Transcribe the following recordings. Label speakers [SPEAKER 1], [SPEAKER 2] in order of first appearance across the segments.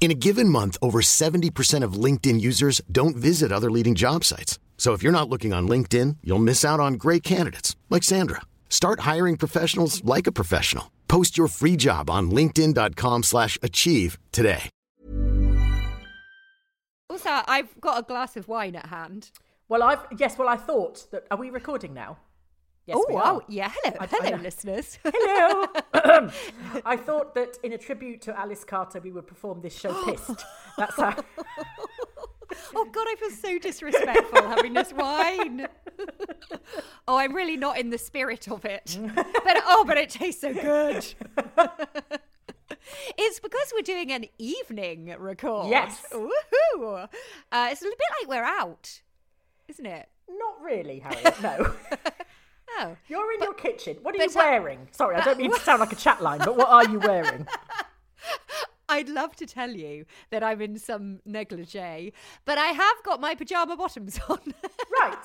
[SPEAKER 1] In a given month, over 70% of LinkedIn users don't visit other leading job sites. So if you're not looking on LinkedIn, you'll miss out on great candidates like Sandra. Start hiring professionals like a professional. Post your free job on linkedin.com/achieve slash achieve today.
[SPEAKER 2] Also, I've got a glass of wine at hand.
[SPEAKER 3] Well, I've yes. Well, I thought that. Are we recording now? Yes,
[SPEAKER 2] oh,
[SPEAKER 3] wow.
[SPEAKER 2] oh, yeah. Hello,
[SPEAKER 3] I- I
[SPEAKER 2] hello,
[SPEAKER 3] know.
[SPEAKER 2] listeners.
[SPEAKER 3] Hello. I thought that in a tribute to Alice Carter, we would perform this show pissed. That's how.
[SPEAKER 2] oh God, I feel so disrespectful having this wine. oh, I'm really not in the spirit of it. But oh, but it tastes so good. It's because we're doing an evening record.
[SPEAKER 3] Yes.
[SPEAKER 2] Woohoo! Uh, it's a little bit like we're out, isn't it?
[SPEAKER 3] Not really, Harriet. No. You're in your kitchen. What are you
[SPEAKER 2] but, uh,
[SPEAKER 3] wearing? Sorry, I don't mean to sound like a chat line, but what are you wearing?
[SPEAKER 2] I'd love to tell you that I'm in some negligee, but I have got my pajama bottoms on.
[SPEAKER 3] Right.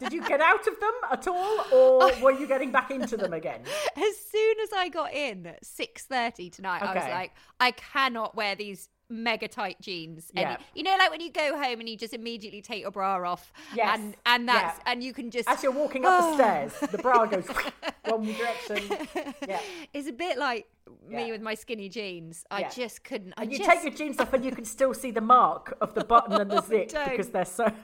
[SPEAKER 3] Did you get out of them at all, or were you getting back into them again?
[SPEAKER 2] as soon as I got in at six thirty tonight, I was like, I cannot wear these mega tight jeans. any-
[SPEAKER 3] Yeah.
[SPEAKER 2] you know, like when you go home and you just immediately take your bra off.
[SPEAKER 3] Yes.
[SPEAKER 2] And and that's
[SPEAKER 3] Yeah.
[SPEAKER 2] and you can just
[SPEAKER 3] As you're walking up the stairs, the bra goes one direction. Yeah.
[SPEAKER 2] It's a bit like me
[SPEAKER 3] Yeah.
[SPEAKER 2] with my skinny jeans. I just couldn't. I
[SPEAKER 3] And you
[SPEAKER 2] just,
[SPEAKER 3] take your jeans off, and you can still see the mark of the button and the oh, zip
[SPEAKER 2] don't.
[SPEAKER 3] because they're so.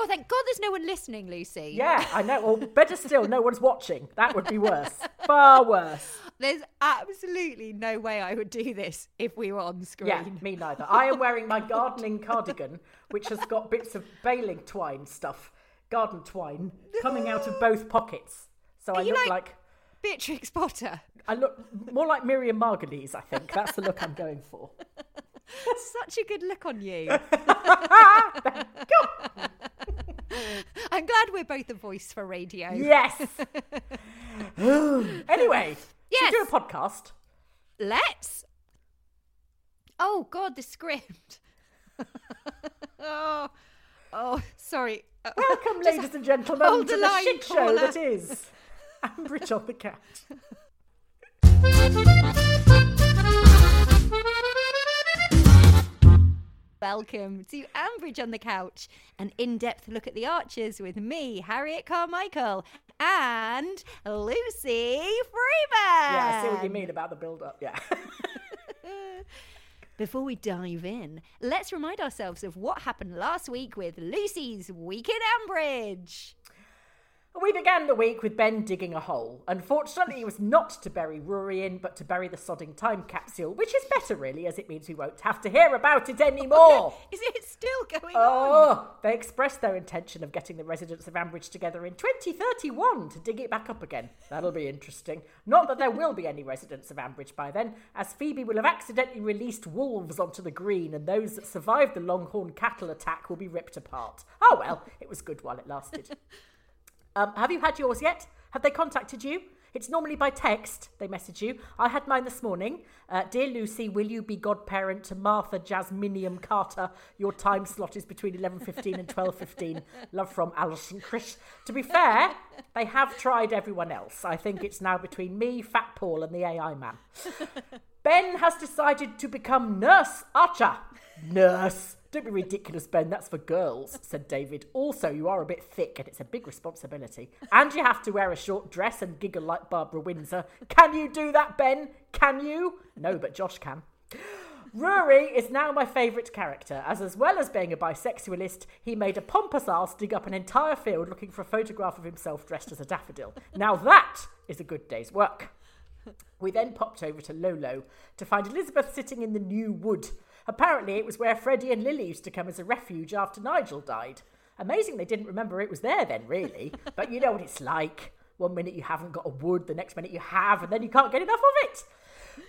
[SPEAKER 2] Oh, thank God, there's no one listening, Lucy.
[SPEAKER 3] yeah, I know. Or better still, no one's watching. That would be worse. Far worse.
[SPEAKER 2] There's absolutely no way I would do this if we were on screen.
[SPEAKER 3] Yeah, me neither. I am wearing my gardening cardigan, which has got bits of baling twine stuff, garden twine, coming out of both pockets. So I
[SPEAKER 2] you
[SPEAKER 3] look
[SPEAKER 2] like-
[SPEAKER 3] like
[SPEAKER 2] Beatrix Potter.
[SPEAKER 3] I look more like Miriam Margolyes. I think that's the look I'm going for.
[SPEAKER 2] Such a good look on you. I'm glad we're both a voice for radio.
[SPEAKER 3] Yes. anyway,
[SPEAKER 2] Yes.
[SPEAKER 3] should we do a podcast?
[SPEAKER 2] Let's. Oh God, the script. oh, oh, sorry. Uh,
[SPEAKER 3] Welcome,
[SPEAKER 2] just
[SPEAKER 3] ladies and gentlemen, to
[SPEAKER 2] the line,
[SPEAKER 3] shit show that is Ambridge on the Couch.
[SPEAKER 2] Welcome to Ambridge on the Couch, an in-depth look at the Archers with me, Harriet Carmichael, and Lucy Freeman.
[SPEAKER 3] Yeah, I see what you mean about the build-up. Yeah.
[SPEAKER 2] Before we dive in, let's remind ourselves of what happened last week with Lucy's Week in Ambridge.
[SPEAKER 3] We began the week with Ben digging a hole. Unfortunately, it was not to bury Rory in, but to bury the sodding time capsule, which is better, really, as it means we won't have to hear about it anymore.
[SPEAKER 2] Is it still going oh, on?
[SPEAKER 3] Oh, they expressed their intention of getting the residents of Ambridge together in 2031 to dig it back up again. That'll be interesting. Not that there will be any residents of Ambridge by then, as Phoebe will have accidentally released wolves onto the green, and those that survived the Longhorn cattle attack will be ripped apart. Oh well, it was good while it lasted. Um, have you had yours yet? Have they contacted you? It's normally by text they message you. I had mine this morning. Uh, Dear Lucy, will you be godparent to Martha Jasminium Carter? Your time slot is between 11.15 and 12.15. Love from Alison Chris. To be fair, they have tried everyone else. I think it's now between me, Fat Paul and the AI man. Ben has decided to become Nurse Archer. Nurse. Don't be ridiculous, Ben. That's for girls, said David. Also, you are a bit thick and it's a big responsibility. And you have to wear a short dress and giggle like Barbara Windsor. Can you do that, Ben? Can you? No, but Josh can. Rory is now my favourite character, as as well as being a bisexualist, he made a pompous ass dig up an entire field looking for a photograph of himself dressed as a daffodil. Now that is a good day's work. We then popped over to Lolo to find Elizabeth sitting in the new wood. Apparently, it was where Freddie and Lily used to come as a refuge after Nigel died. Amazing they didn't remember it was there then, really. but you know what it's like. One minute you haven't got a wood, the next minute you have, and then you can't get enough of it.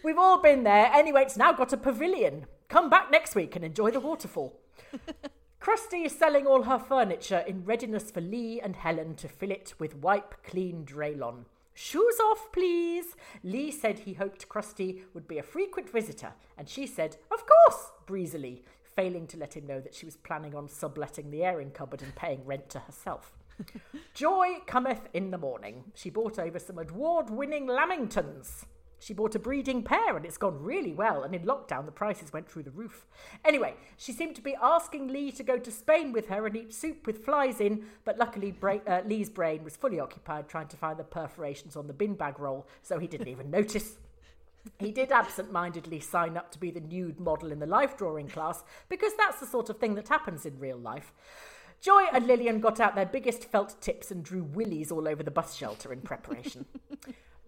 [SPEAKER 3] We've all been there. Anyway, it's now got a pavilion. Come back next week and enjoy the waterfall. Krusty is selling all her furniture in readiness for Lee and Helen to fill it with wipe clean Dralon. Shoes off, please. Lee said he hoped Krusty would be a frequent visitor, and she said, Of course, breezily, failing to let him know that she was planning on subletting the airing cupboard and paying rent to herself. Joy cometh in the morning. She bought over some award winning Lamingtons. She bought a breeding pair and it's gone really well, and in lockdown the prices went through the roof. Anyway, she seemed to be asking Lee to go to Spain with her and eat soup with flies in, but luckily Bra- uh, Lee's brain was fully occupied trying to find the perforations on the bin bag roll, so he didn't even notice. He did absent mindedly sign up to be the nude model in the life drawing class because that's the sort of thing that happens in real life. Joy and Lillian got out their biggest felt tips and drew willies all over the bus shelter in preparation.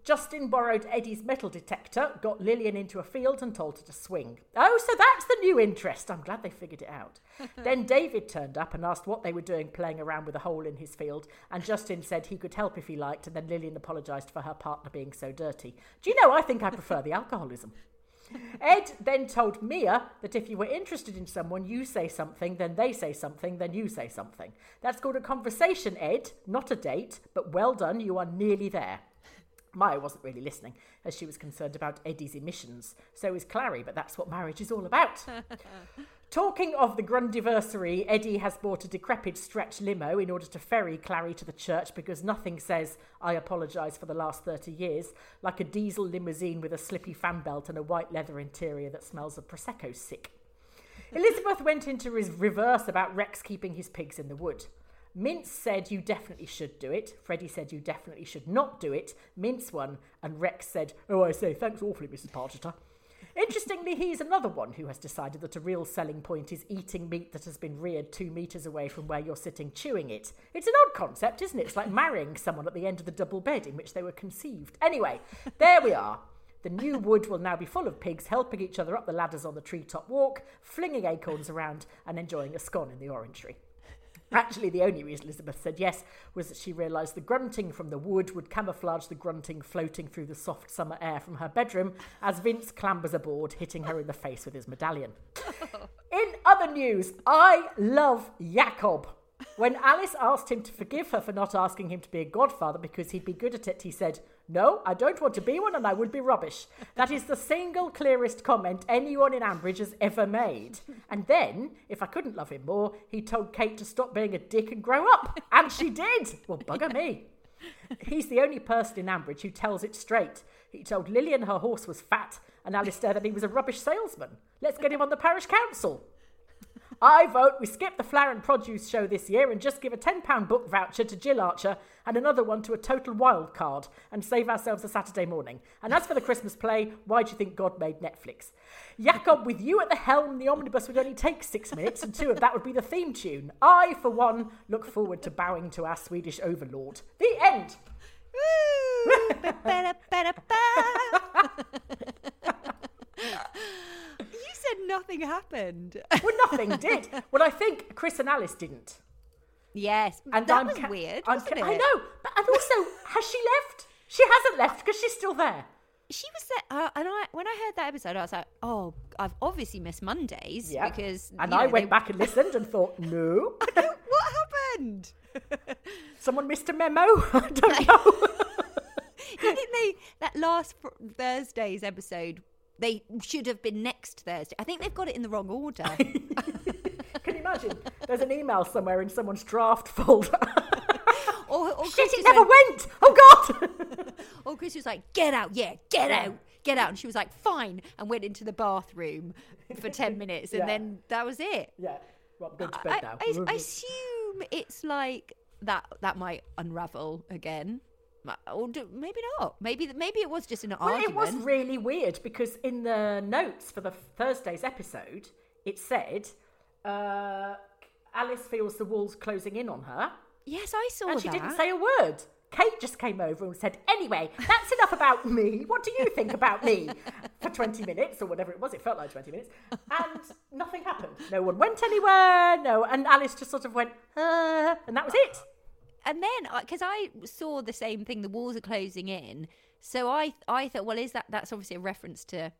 [SPEAKER 3] Justin borrowed Eddie's metal detector, got Lillian into a field and told her to swing. Oh, so that's the new interest. I'm glad they figured it out. then David turned up and asked what they were doing playing around with a hole in his field, and Justin said he could help if he liked, and then Lillian apologised for her partner being so dirty. Do you know, I think I prefer the alcoholism. Ed then told Mia that if you were interested in someone, you say something, then they say something, then you say something. That's called a conversation, Ed, not a date, but well done, you are nearly there. Maya wasn't really listening, as she was concerned about Eddie's emissions. So is Clarrie, but that's what marriage is all about. Talking of the Grundiversary, Eddie has bought a decrepit stretch limo in order to ferry Clarrie to the church because nothing says, I apologise for the last 30 years, like a diesel limousine with a slippy fan belt and a white leather interior that smells of Prosecco sick. Elizabeth went into reverse about Rex keeping his pigs in the wood. Mince said you definitely should do it. Freddie said you definitely should not do it. Mince won, and Rex said, Oh, I say, thanks awfully, Mrs. Pargeter. Interestingly, he's another one who has decided that a real selling point is eating meat that has been reared two metres away from where you're sitting chewing it. It's an odd concept, isn't it? It's like marrying someone at the end of the double bed in which they were conceived. Anyway, there we are. The new wood will now be full of pigs helping each other up the ladders on the treetop walk, flinging acorns around, and enjoying a scone in the orangery. Actually, the only reason Elizabeth said yes was that she realised the grunting from the wood would camouflage the grunting floating through the soft summer air from her bedroom as Vince clambers aboard, hitting her in the face with his medallion. In other news, I love Jakob. When Alice asked him to forgive her for not asking him to be a godfather because he'd be good at it, he said, No, I don't want to be one and I would be rubbish. That is the single clearest comment anyone in Ambridge has ever made. And then, if I couldn't love him more, he told Kate to stop being a dick and grow up. And she did. Well, bugger me. He's the only person in Ambridge who tells it straight. He told Lillian her horse was fat and Alistair that he was a rubbish salesman. Let's get him on the parish council. I vote we skip the flower and produce show this year and just give a £10 book voucher to Jill Archer and another one to a total wild card and save ourselves a Saturday morning. And as for the Christmas play, why do you think God made Netflix? Jakob, with you at the helm, the omnibus would only take six minutes, and two of that would be the theme tune. I, for one, look forward to bowing to our Swedish overlord. The end.
[SPEAKER 2] said nothing happened.
[SPEAKER 3] Well, nothing did. Well, I think Chris and Alice didn't.
[SPEAKER 2] Yes,
[SPEAKER 3] And
[SPEAKER 2] that
[SPEAKER 3] I'm
[SPEAKER 2] was
[SPEAKER 3] ca-
[SPEAKER 2] weird.
[SPEAKER 3] I'm ca- I know, but and also, has she left? She hasn't left because she's still there.
[SPEAKER 2] She was there, uh, and I when I heard that episode, I was like, "Oh, I've obviously missed Mondays
[SPEAKER 3] Yeah.
[SPEAKER 2] because."
[SPEAKER 3] and I
[SPEAKER 2] know,
[SPEAKER 3] went
[SPEAKER 2] they-
[SPEAKER 3] back and listened and thought, no,
[SPEAKER 2] what happened?
[SPEAKER 3] someone missed a memo. I don't know.
[SPEAKER 2] I think they that last fr- Thursday's episode they should have been next Thursday. I think they've got it in the wrong order.
[SPEAKER 3] Can you imagine? There's an email somewhere in someone's draft folder.
[SPEAKER 2] or, or
[SPEAKER 3] Shit,
[SPEAKER 2] Chris
[SPEAKER 3] it never
[SPEAKER 2] went-
[SPEAKER 3] went. Oh God.
[SPEAKER 2] Or Chris was like, "Get out, yeah, get out, get out," and she was like, "Fine," and went into the bathroom for ten minutes, and
[SPEAKER 3] Yeah.
[SPEAKER 2] then that was it.
[SPEAKER 3] yeah. Well, I'm going to
[SPEAKER 2] I,
[SPEAKER 3] bed now.
[SPEAKER 2] I, I assume it's like that. That might unravel again, or do, maybe not. Maybe maybe it was just an
[SPEAKER 3] Well,
[SPEAKER 2] argument.
[SPEAKER 3] it was really weird because in the notes for the Thursday's episode, it said uh, Alice feels the walls closing in on her,
[SPEAKER 2] yes, I saw
[SPEAKER 3] and she
[SPEAKER 2] that.
[SPEAKER 3] didn't say a word. Kate just came over and said, Anyway, that's enough about me. What do you think about me? For 20 minutes or whatever it was. It felt like 20 minutes. And nothing happened. No one went anywhere. No. And Alice just sort of went, uh, and that was it.
[SPEAKER 2] And then uh, because I saw the same thing, the walls are closing in. So I I thought, well, is that that's obviously a reference to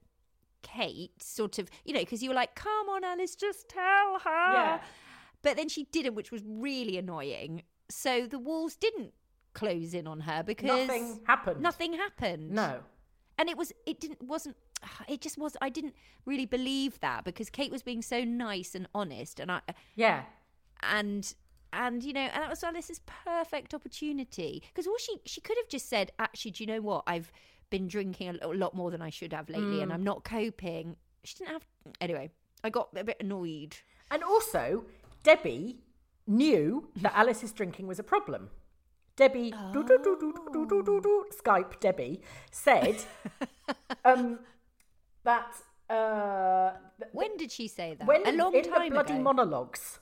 [SPEAKER 2] Kate, sort of, you know, because you were like, come on, Alice, just tell her.
[SPEAKER 3] Yeah.
[SPEAKER 2] But then she didn't, which was really annoying. So the walls didn't close in on her because
[SPEAKER 3] Nothing happened.
[SPEAKER 2] Nothing happened.
[SPEAKER 3] No.
[SPEAKER 2] and it was it didn't wasn't it just was I didn't really believe that because Kate was being so nice and honest and I
[SPEAKER 3] Yeah.
[SPEAKER 2] and and you know and that was well. This is perfect opportunity because all she she could have just said actually do you know what i've been drinking a lot more than i should have lately
[SPEAKER 3] mm.
[SPEAKER 2] and i'm not coping she didn't have anyway i got a bit annoyed
[SPEAKER 3] and also debbie knew that alice's drinking was a problem debbie oh. do, do, do, skype debbie said um, that uh,
[SPEAKER 2] when did she say that
[SPEAKER 3] when,
[SPEAKER 2] a long
[SPEAKER 3] in
[SPEAKER 2] time
[SPEAKER 3] her bloody
[SPEAKER 2] ago.
[SPEAKER 3] monologues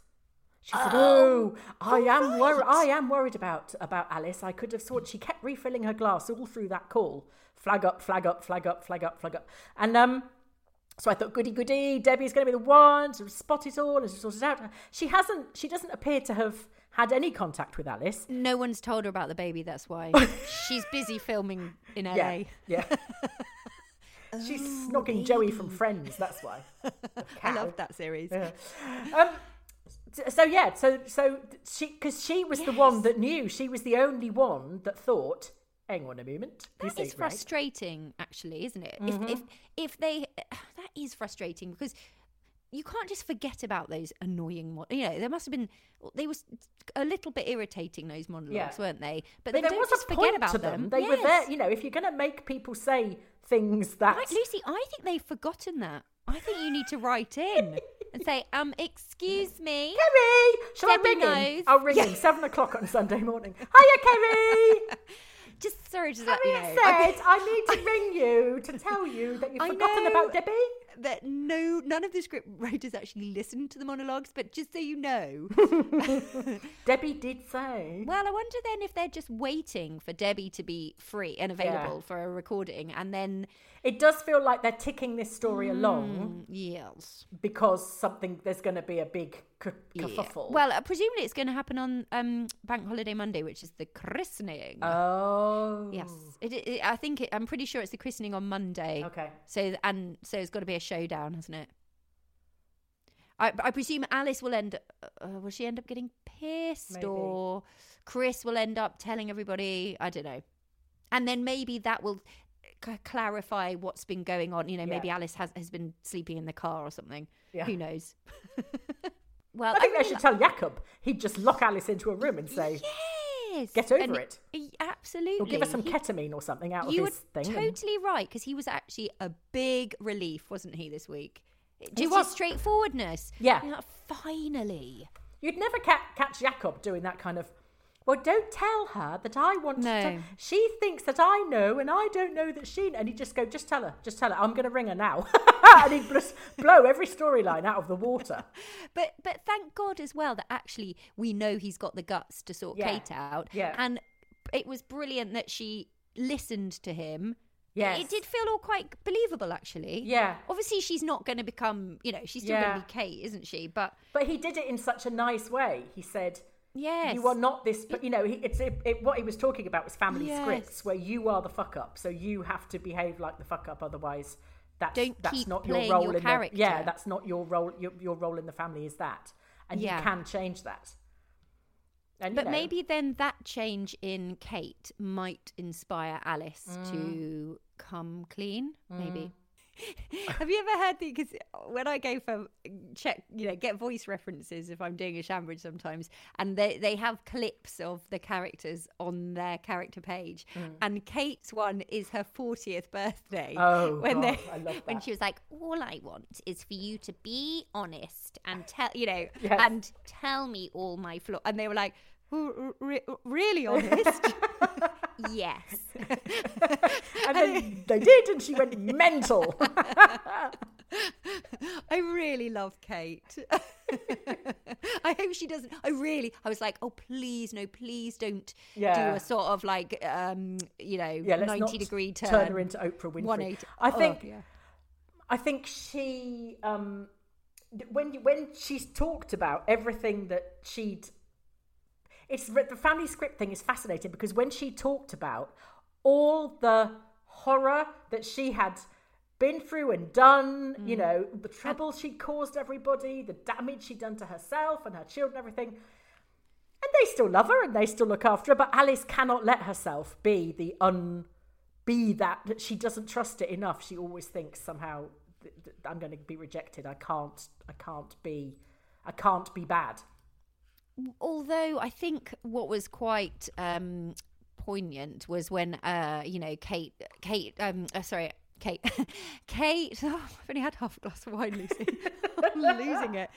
[SPEAKER 3] she said, "Oh, I am worried. I am worried about about Alice. I could have sworn she kept refilling her glass all through that call. Flag up, flag up, flag up, flag up, flag up. And um, so I thought, goody goody, Debbie's going to be the one to spot it all and sort it out. She hasn't. She doesn't appear to have had any contact with Alice.
[SPEAKER 2] no one's told her about the baby that's why she's busy filming in LA
[SPEAKER 3] Yeah, yeah. She's snogging Joey from Friends. That's why.
[SPEAKER 2] I love that series
[SPEAKER 3] Um, so- yeah, so so she because she was the one that knew. She was the only one that thought. Hang on a moment. This
[SPEAKER 2] That is
[SPEAKER 3] ain't right."
[SPEAKER 2] frustrating, actually, isn't it?
[SPEAKER 3] Mm-hmm.
[SPEAKER 2] If if if they that is frustrating because you can't just forget about those annoying. Mo- you know, there must have been they was a little bit irritating those monologues,
[SPEAKER 3] Yeah.
[SPEAKER 2] weren't they? But,
[SPEAKER 3] But
[SPEAKER 2] then don't
[SPEAKER 3] was
[SPEAKER 2] just
[SPEAKER 3] a
[SPEAKER 2] forget
[SPEAKER 3] point
[SPEAKER 2] about
[SPEAKER 3] to
[SPEAKER 2] them.
[SPEAKER 3] them. They were there. You know, if you're going to make people say things that
[SPEAKER 2] Right, Lucy, I think they've forgotten that. I think you need to write in and say, um, excuse me.
[SPEAKER 3] Kerry, shall
[SPEAKER 2] Debbie
[SPEAKER 3] I ring him? I'll ring him seven o'clock on Sunday morning. Hiya, Kerry.
[SPEAKER 2] Just sorry to let you know.
[SPEAKER 3] said I need to ring you to tell you that you've
[SPEAKER 2] I
[SPEAKER 3] forgotten about Debbie.
[SPEAKER 2] that no none of the script writers actually listened to the monologues, but just so you know.
[SPEAKER 3] Debbie did say.
[SPEAKER 2] Well, I wonder then if they're just waiting for Debbie to be free and available
[SPEAKER 3] Yeah.
[SPEAKER 2] for a recording, and then
[SPEAKER 3] It does feel like they're ticking this story along
[SPEAKER 2] mm, yes,
[SPEAKER 3] because something there's going to be a big k-
[SPEAKER 2] Yeah.
[SPEAKER 3] kerfuffle.
[SPEAKER 2] Well, uh, presumably it's going to happen on um, Bank Holiday Monday, which is the christening.
[SPEAKER 3] oh,
[SPEAKER 2] yes, it, it, I think it, I'm pretty sure it's the christening on Monday.
[SPEAKER 3] Okay.
[SPEAKER 2] So and so it's got to be a showdown, hasn't it? I, I presume Alice will end. Uh, will she end up getting pissed,
[SPEAKER 3] Maybe.
[SPEAKER 2] or Chris will end up telling everybody? I don't know. And then maybe that will c- clarify what's been going on. You know, maybe Alice has has been sleeping in the car or something.
[SPEAKER 3] Yeah.
[SPEAKER 2] Who knows? well,
[SPEAKER 3] I think
[SPEAKER 2] really
[SPEAKER 3] they should tell Jakob. He'd just lock Alice into a room and say,
[SPEAKER 2] Yes,
[SPEAKER 3] "Get over
[SPEAKER 2] And-
[SPEAKER 3] it."
[SPEAKER 2] y- Absolutely.
[SPEAKER 3] or give her some
[SPEAKER 2] He-
[SPEAKER 3] ketamine or something out of
[SPEAKER 2] You were
[SPEAKER 3] his thing. and-
[SPEAKER 2] totally right because he was actually a big relief, wasn't he, this week?
[SPEAKER 3] He
[SPEAKER 2] Just
[SPEAKER 3] was.
[SPEAKER 2] his straightforwardness.
[SPEAKER 3] Yeah.
[SPEAKER 2] Finally.
[SPEAKER 3] You'd never ca- catch Jakob doing that kind of. Well, don't tell her that I want
[SPEAKER 2] No.
[SPEAKER 3] to. She thinks that I know, and I don't know that she. And he'd just go, just tell her, just tell her. I'm going to ring her now, and he'd just blow every storyline out of the water.
[SPEAKER 2] But but thank God as well that actually we know he's got the guts to sort
[SPEAKER 3] Yeah.
[SPEAKER 2] Kate out.
[SPEAKER 3] Yeah.
[SPEAKER 2] And it was brilliant that she listened to him.
[SPEAKER 3] Yes.
[SPEAKER 2] It did feel all quite believable actually.
[SPEAKER 3] Yeah.
[SPEAKER 2] Obviously she's not going to become, you know, she's still
[SPEAKER 3] Yeah.
[SPEAKER 2] going to be Kate, isn't she? But
[SPEAKER 3] But he did it in such a nice way. He said,
[SPEAKER 2] yes.
[SPEAKER 3] "You are not this." But you know, he, it's it, it, what he was talking about was family
[SPEAKER 2] Yes.
[SPEAKER 3] scripts, where you are the fuck up, so you have to behave like the fuck up, otherwise. That's,
[SPEAKER 2] Don't
[SPEAKER 3] that's not your role
[SPEAKER 2] your
[SPEAKER 3] in the family.
[SPEAKER 2] yeah
[SPEAKER 3] that's not your role your, your role in the family is that and
[SPEAKER 2] Yeah.
[SPEAKER 3] you can change that and you
[SPEAKER 2] But
[SPEAKER 3] know,
[SPEAKER 2] maybe then that change in Kate might inspire Alice
[SPEAKER 3] Mm.
[SPEAKER 2] to come clean. Maybe. Have you ever heard the? Because when I go for check, you know, get voice references if I'm doing a Shambridge sometimes, and they they have clips of the characters on their character page, and Kate's one is her 40th birthday.
[SPEAKER 3] Mm. Oh,
[SPEAKER 2] when
[SPEAKER 3] God, I love
[SPEAKER 2] when she was like, "All I want is for you to be honest and tell, you know,
[SPEAKER 3] Yes.
[SPEAKER 2] and tell me all my flaws," and they were like. "Oh, really honest? Yes.
[SPEAKER 3] and then they did and she went mental
[SPEAKER 2] I really love Kate. I hope she doesn't. I really, I was like, oh, please, no, please don't
[SPEAKER 3] Yeah.
[SPEAKER 2] do a sort of like, um, you know,
[SPEAKER 3] yeah let's
[SPEAKER 2] 90
[SPEAKER 3] not
[SPEAKER 2] degree turn.
[SPEAKER 3] turn her into oprah winfrey
[SPEAKER 2] 180.
[SPEAKER 3] i
[SPEAKER 2] Oh,
[SPEAKER 3] think
[SPEAKER 2] yeah.
[SPEAKER 3] i think she um when you, when she's talked about everything that she'd it's the family script thing is fascinating because when she talked about all the horror that she had been through and done,
[SPEAKER 2] Mm.
[SPEAKER 3] you know, the trouble she'd caused everybody, the damage she'd done to herself and her children, everything. And they still love her and they still look after her, but Alice cannot let herself be the un be that that she doesn't trust it enough. She always thinks somehow I'm going to be rejected. I can't I can't be I can't be bad.
[SPEAKER 2] Although I think what was quite um, poignant was when uh, you know Kate, Kate, um, uh, sorry, Kate, Kate. Oh, I've only had half a glass of wine, Lucy. I'm losing it.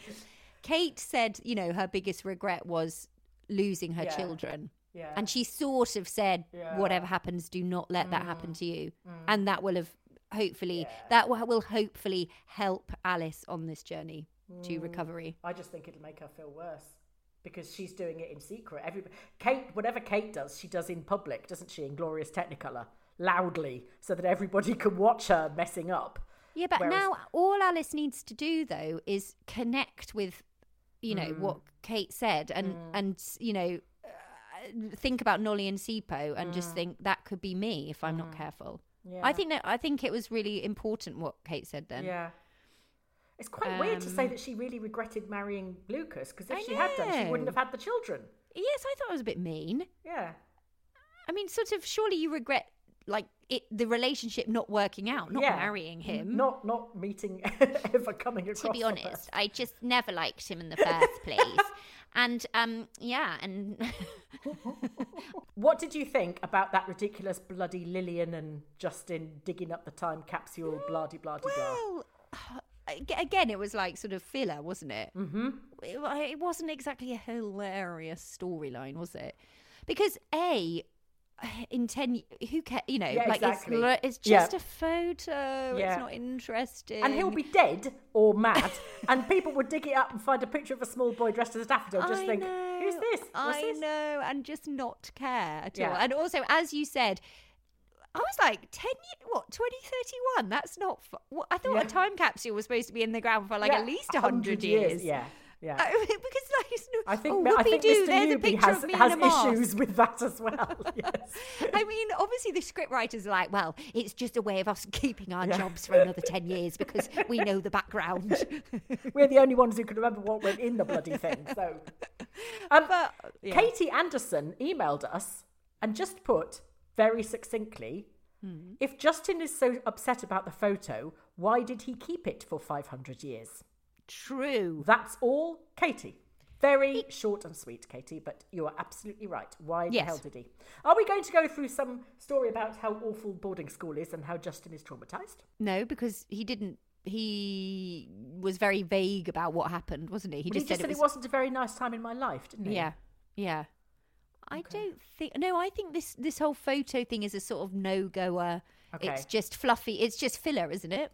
[SPEAKER 2] Kate said, you know, her biggest regret was losing her
[SPEAKER 3] Yeah.
[SPEAKER 2] children.
[SPEAKER 3] Yeah.
[SPEAKER 2] And she sort of said,
[SPEAKER 3] Yeah.
[SPEAKER 2] whatever happens, do not let that happen to you. And that will have hopefully, that will will hopefully help Alice on this journey to
[SPEAKER 3] Mm.
[SPEAKER 2] recovery.
[SPEAKER 3] I just think it'll make her feel worse because she's doing it in secret. Every Kate, whatever Kate does, she does in public, doesn't she? In glorious Technicolor, loudly, so that everybody can watch her messing up.
[SPEAKER 2] Yeah, but
[SPEAKER 3] Whereas-
[SPEAKER 2] now all Alice needs to do though is connect with, you
[SPEAKER 3] Mm.
[SPEAKER 2] know, what Kate said, and and you know, uh, think about Nolly and Sipho, and just think that could be me if I'm not careful.
[SPEAKER 3] Mm. Yeah.
[SPEAKER 2] I think that I think it was really important what Kate said then.
[SPEAKER 3] Yeah. It's quite weird to say
[SPEAKER 2] Um,
[SPEAKER 3] that she really regretted marrying Lucas because if
[SPEAKER 2] I
[SPEAKER 3] she had done, she wouldn't have had the children.
[SPEAKER 2] Yes, I thought it was a bit mean.
[SPEAKER 3] Yeah.
[SPEAKER 2] I mean, sort of. Surely you regret like it, the relationship not working out, not
[SPEAKER 3] yeah.
[SPEAKER 2] marrying him.
[SPEAKER 3] Not not meeting ever coming across.
[SPEAKER 2] to be honest. I just never liked him in the first place. and um, yeah, and
[SPEAKER 3] What did you think about that ridiculous bloody Lillian and Justin digging up the time capsule, blah de blah de blah?
[SPEAKER 2] well, again, it was like sort of filler, wasn't it? Mm-hmm. It, it wasn't exactly a hilarious storyline, was it? Because a in ten, who ca You know,
[SPEAKER 3] Yeah,
[SPEAKER 2] like
[SPEAKER 3] exactly.
[SPEAKER 2] it's it's
[SPEAKER 3] Yeah.
[SPEAKER 2] just a photo.
[SPEAKER 3] Yeah.
[SPEAKER 2] It's not interesting.
[SPEAKER 3] And he'll be dead or mad, and people would dig it up and find a picture of a small boy dressed as a daffodil. Just
[SPEAKER 2] I
[SPEAKER 3] think,
[SPEAKER 2] know,
[SPEAKER 3] who's this? What's
[SPEAKER 2] I
[SPEAKER 3] this?
[SPEAKER 2] know, and just not care at all.
[SPEAKER 3] Yeah.
[SPEAKER 2] And also, as you said, I was like, 10 years, what, 2031? That's not, what, I thought
[SPEAKER 3] Yeah.
[SPEAKER 2] a time capsule was supposed to be in the ground for like
[SPEAKER 3] Yeah,
[SPEAKER 2] at least 100 years.
[SPEAKER 3] Yeah, yeah.
[SPEAKER 2] I mean, because like, it's no,
[SPEAKER 3] I think
[SPEAKER 2] oh,
[SPEAKER 3] I think Mr.
[SPEAKER 2] there's a
[SPEAKER 3] Newby
[SPEAKER 2] picture
[SPEAKER 3] has
[SPEAKER 2] of me
[SPEAKER 3] has
[SPEAKER 2] in a mask.
[SPEAKER 3] issues with that as well. yes.
[SPEAKER 2] I mean, obviously the script writers are like, well, it's just a way of us keeping our jobs for another 10 years because we know the background.
[SPEAKER 3] We're the only ones who can remember what went in the bloody thing. So, um,
[SPEAKER 2] But, yeah.
[SPEAKER 3] Katie Anderson emailed us and just put very succinctly,
[SPEAKER 2] Hmm.
[SPEAKER 3] if Justin is so upset about the photo, why did he keep it for 500 years?
[SPEAKER 2] True.
[SPEAKER 3] That's all, Katie. Very short and sweet, Katie, but you are absolutely right. Why the hell did he? Are we going to go through some story about how awful boarding school is and how Justin is traumatized?
[SPEAKER 2] No, because he didn't. He was very vague about what happened, wasn't he? He
[SPEAKER 3] Well,
[SPEAKER 2] just
[SPEAKER 3] he just
[SPEAKER 2] said
[SPEAKER 3] said
[SPEAKER 2] it
[SPEAKER 3] it,
[SPEAKER 2] was.
[SPEAKER 3] wasn't a very nice time in my life, didn't he?
[SPEAKER 2] Yeah, yeah. I don't think. No, I think this this whole photo thing is a sort of no goer. It's just fluffy. It's just filler, isn't it?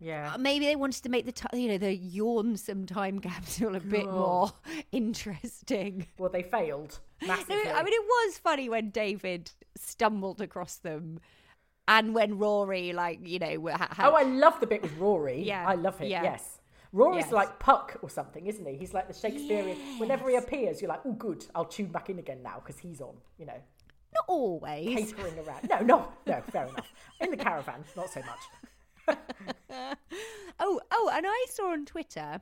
[SPEAKER 3] Yeah.
[SPEAKER 2] Uh, Maybe they wanted to make the ti you know the yawn some time capsule a bit more interesting.
[SPEAKER 3] Well, they failed
[SPEAKER 2] No,
[SPEAKER 3] massively.
[SPEAKER 2] I mean it was funny when David stumbled across them, and when Rory like you know wa- ha- had
[SPEAKER 3] oh, I love the bit with Rory.
[SPEAKER 2] Yeah,
[SPEAKER 3] I love it.
[SPEAKER 2] yeah.
[SPEAKER 3] Yes. Rory's
[SPEAKER 2] Yes.
[SPEAKER 3] like Puck or something, isn't he? He's like the Shakespearean. Whenever he appears, you're like, oh, good, I'll tune back in again now because he's on, you know,
[SPEAKER 2] not always.
[SPEAKER 3] catering around. No, no, no, fair enough. In the caravan, not so much.
[SPEAKER 2] Oh, oh, and I saw on Twitter,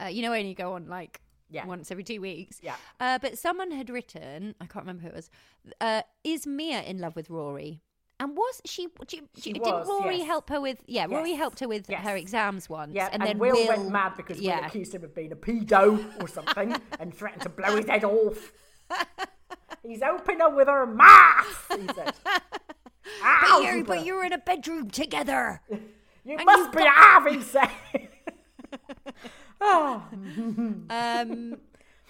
[SPEAKER 2] uh, you know, when you go on like.
[SPEAKER 3] Yeah.
[SPEAKER 2] once every two weeks.
[SPEAKER 3] Yeah.
[SPEAKER 2] Uh, but someone had written, I can't remember who it was, uh, is Mia in love with Rory? And was she? do-
[SPEAKER 3] She
[SPEAKER 2] didn't
[SPEAKER 3] was,
[SPEAKER 2] Rory
[SPEAKER 3] yes.
[SPEAKER 2] help her with? Yeah, Rory helped her with
[SPEAKER 3] yes.
[SPEAKER 2] her exams once.
[SPEAKER 3] Yeah,
[SPEAKER 2] and,
[SPEAKER 3] and,
[SPEAKER 2] then
[SPEAKER 3] Will,
[SPEAKER 2] Will
[SPEAKER 3] went mad because Will accused him of being a pedo or something and threatened to blow his head off. He's helping her with her maths, he said.
[SPEAKER 2] But you're, but you're in a bedroom together.
[SPEAKER 3] You
[SPEAKER 2] and
[SPEAKER 3] must be
[SPEAKER 2] got-
[SPEAKER 3] having sex. oh,
[SPEAKER 2] Um,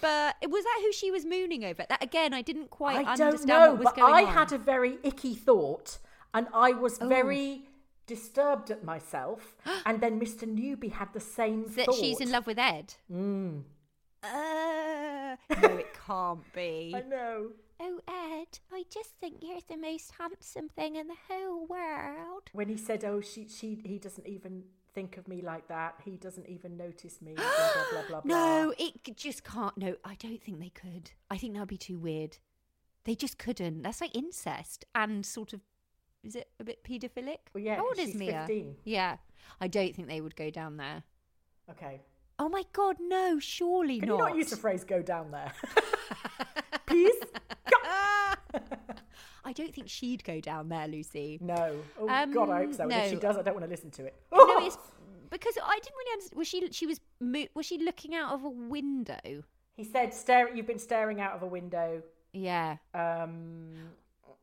[SPEAKER 2] but was that who she was mooning over? That again, I didn't quite
[SPEAKER 3] I
[SPEAKER 2] understand
[SPEAKER 3] don't know,
[SPEAKER 2] what was
[SPEAKER 3] but
[SPEAKER 2] going
[SPEAKER 3] I
[SPEAKER 2] on.
[SPEAKER 3] had a very icky thought, and I was
[SPEAKER 2] Oh.
[SPEAKER 3] very disturbed at myself. and then Mr. Newby had the same
[SPEAKER 2] that
[SPEAKER 3] thought.
[SPEAKER 2] she's in love with Ed.
[SPEAKER 3] Mm.
[SPEAKER 2] Uh, no, it can't be.
[SPEAKER 3] I know.
[SPEAKER 2] Oh, Ed, I just think you're the most handsome thing in the whole world.
[SPEAKER 3] When he said, "Oh, she, she, he doesn't even think of me like that. He doesn't even notice me." Blah blah blah blah. blah.
[SPEAKER 2] No, it just can't. No, I don't think they could. I think that'd be too weird. They just couldn't. That's like incest and sort of is it a bit paedophilic?
[SPEAKER 3] Well, yeah,
[SPEAKER 2] How old is
[SPEAKER 3] she's
[SPEAKER 2] Mia?
[SPEAKER 3] 15.
[SPEAKER 2] Yeah, I don't think they would go down there.
[SPEAKER 3] Okay.
[SPEAKER 2] Oh my god, no! Surely
[SPEAKER 3] Can
[SPEAKER 2] not.
[SPEAKER 3] you not use the phrase "go down there"? Please.
[SPEAKER 2] I don't think she'd go down there, Lucy.
[SPEAKER 3] No. Oh
[SPEAKER 2] Um,
[SPEAKER 3] God, I hope so. And if she does, I don't want to listen to it.
[SPEAKER 2] No, it's because I didn't really understand. Was she? She was. mo- Was she looking out of a window?
[SPEAKER 3] He said, "Stare. You've been staring out of a window."
[SPEAKER 2] Yeah.
[SPEAKER 3] Um,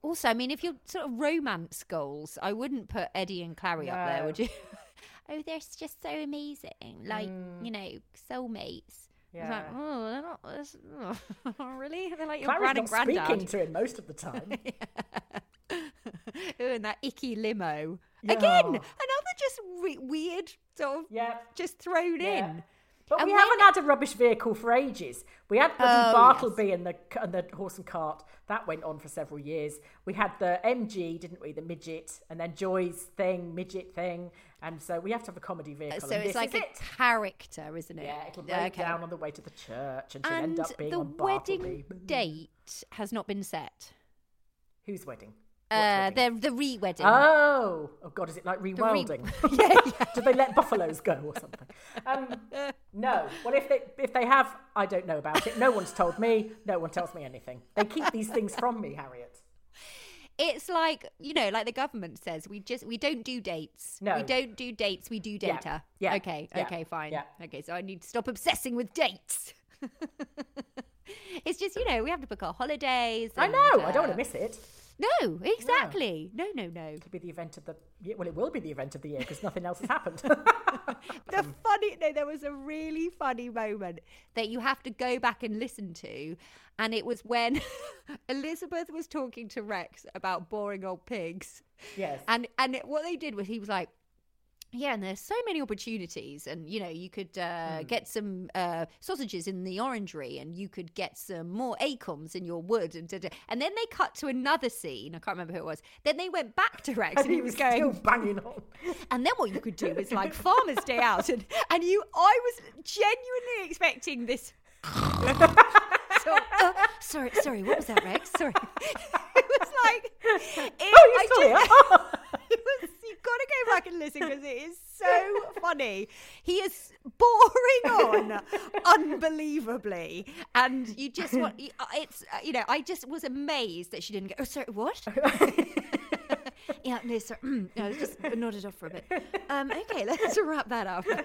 [SPEAKER 2] Also, I mean, if you're sort of romance goals, I wouldn't put Eddie and Clarrie up there, would you? oh, they're just so amazing, like you know, soulmates. It's like, oh, they're not. Oh, really? They're like your
[SPEAKER 3] Clarrie's
[SPEAKER 2] gran and
[SPEAKER 3] not speaking to him most of the time.
[SPEAKER 2] Ooh, and that icky limo.
[SPEAKER 3] Yeah.
[SPEAKER 2] Again, another just we- weird sort of
[SPEAKER 3] Yeah.
[SPEAKER 2] just thrown
[SPEAKER 3] Yeah.
[SPEAKER 2] in.
[SPEAKER 3] But
[SPEAKER 2] And
[SPEAKER 3] we
[SPEAKER 2] when-
[SPEAKER 3] haven't had a rubbish vehicle for ages. We had bloody
[SPEAKER 2] Oh,
[SPEAKER 3] Bartleby and the and the horse and cart. That went on for several years. We had the MG, didn't we? The midget, and then Joy's thing, midget thing, and so we have to have a comedy vehicle.
[SPEAKER 2] So
[SPEAKER 3] and
[SPEAKER 2] it's like a
[SPEAKER 3] it.
[SPEAKER 2] character, isn't it?
[SPEAKER 3] Yeah, it'll break
[SPEAKER 2] Okay.
[SPEAKER 3] down on the way to the church, and she'll end up being
[SPEAKER 2] the
[SPEAKER 3] on Bartleby.
[SPEAKER 2] wedding date has not been set.
[SPEAKER 3] Whose wedding?
[SPEAKER 2] Uh,
[SPEAKER 3] wedding?
[SPEAKER 2] the the re-wedding.
[SPEAKER 3] Oh, oh God! Is it like
[SPEAKER 2] re-
[SPEAKER 3] rewilding?
[SPEAKER 2] yeah, yeah.
[SPEAKER 3] Did they let buffaloes go or something? Um, no. Well, if they if they have, I don't know about it. No one's told me. No one tells me anything. They keep these things from me, Harriet.
[SPEAKER 2] It's like you know, like the government says, we just we don't do dates.
[SPEAKER 3] No.
[SPEAKER 2] we don't do dates. We do data.
[SPEAKER 3] yeah,
[SPEAKER 2] Okay.
[SPEAKER 3] yeah,
[SPEAKER 2] Okay. Fine.
[SPEAKER 3] yeah.
[SPEAKER 2] Okay. So I need to stop obsessing with dates. it's just you know we have to book our holidays.
[SPEAKER 3] I
[SPEAKER 2] and,
[SPEAKER 3] know. I don't want
[SPEAKER 2] uh,
[SPEAKER 3] to miss it.
[SPEAKER 2] No, exactly. No, no, no.
[SPEAKER 3] It'll be the event of the year. Well, it will be the event of the year because nothing else has happened.
[SPEAKER 2] the funny no there was a really funny moment that you have to go back and listen to and it was when elizabeth was talking to rex about boring old pigs
[SPEAKER 3] yes.
[SPEAKER 2] and and it- what they did was he was like yeah, and there's so many opportunities, and you know you could uh, get some uh, sausages in the orangery, and you could get some more acorns in your wood, and da- da- and then they cut to another scene. I can't remember who it was. Then they went back to Rex, and, he was going,
[SPEAKER 3] still banging on.
[SPEAKER 2] and then what you could do is like Farmer's Day out, and and you, I was genuinely expecting this. so, uh, sorry, sorry, what was that, Rex? Sorry, it was like, it,
[SPEAKER 3] Oh, you're
[SPEAKER 2] I
[SPEAKER 3] still here?
[SPEAKER 2] it was, you've got to go back and listen because it is so funny. He is boring on unbelievably, and you just want. uh, It's uh, you know, I just was amazed that she didn't go. Oh, sorry, what? yeah, no, sorry. Mm, no, just nodded off for a bit. Um, okay, let's wrap that up.
[SPEAKER 3] well,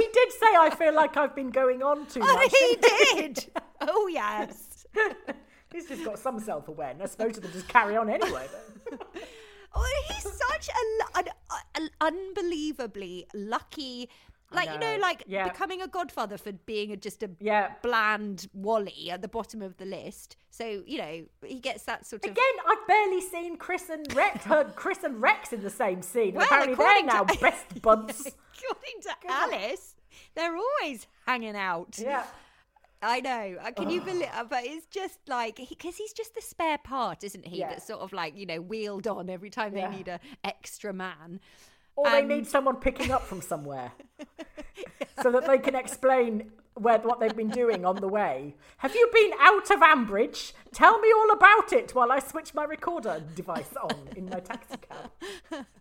[SPEAKER 3] he did say, "I feel like I've been going on too
[SPEAKER 2] Oh,
[SPEAKER 3] much."
[SPEAKER 2] he did. Oh yes.
[SPEAKER 3] He's just got some self-awareness. Most of them just carry on anyway.
[SPEAKER 2] Oh, he's such a, an, an unbelievably lucky, like you know,
[SPEAKER 3] know.
[SPEAKER 2] like
[SPEAKER 3] Yeah.
[SPEAKER 2] becoming a godfather for being a, just a
[SPEAKER 3] Yeah.
[SPEAKER 2] bland Wally at the bottom of the list. So you know, he gets that sort of.
[SPEAKER 3] Again, I've barely seen Chris and Rex, heard Chris and Rex in the same scene.
[SPEAKER 2] Well,
[SPEAKER 3] Apparently, they're now
[SPEAKER 2] to-
[SPEAKER 3] best buds.
[SPEAKER 2] According to Alice, they're always hanging out.
[SPEAKER 3] yeah.
[SPEAKER 2] I know. Uh, Can you believe? uh, But it's just like because he's just the spare part, isn't he?
[SPEAKER 3] Yeah.
[SPEAKER 2] That's sort of like you know wheeled on every time
[SPEAKER 3] Yeah.
[SPEAKER 2] they need a extra man.
[SPEAKER 3] Or they need someone picking up from somewhere so that they can explain where, what they've been doing on the way. Have you been out of Ambridge? Tell me all about it while I switch my recorder device on in my taxi cab.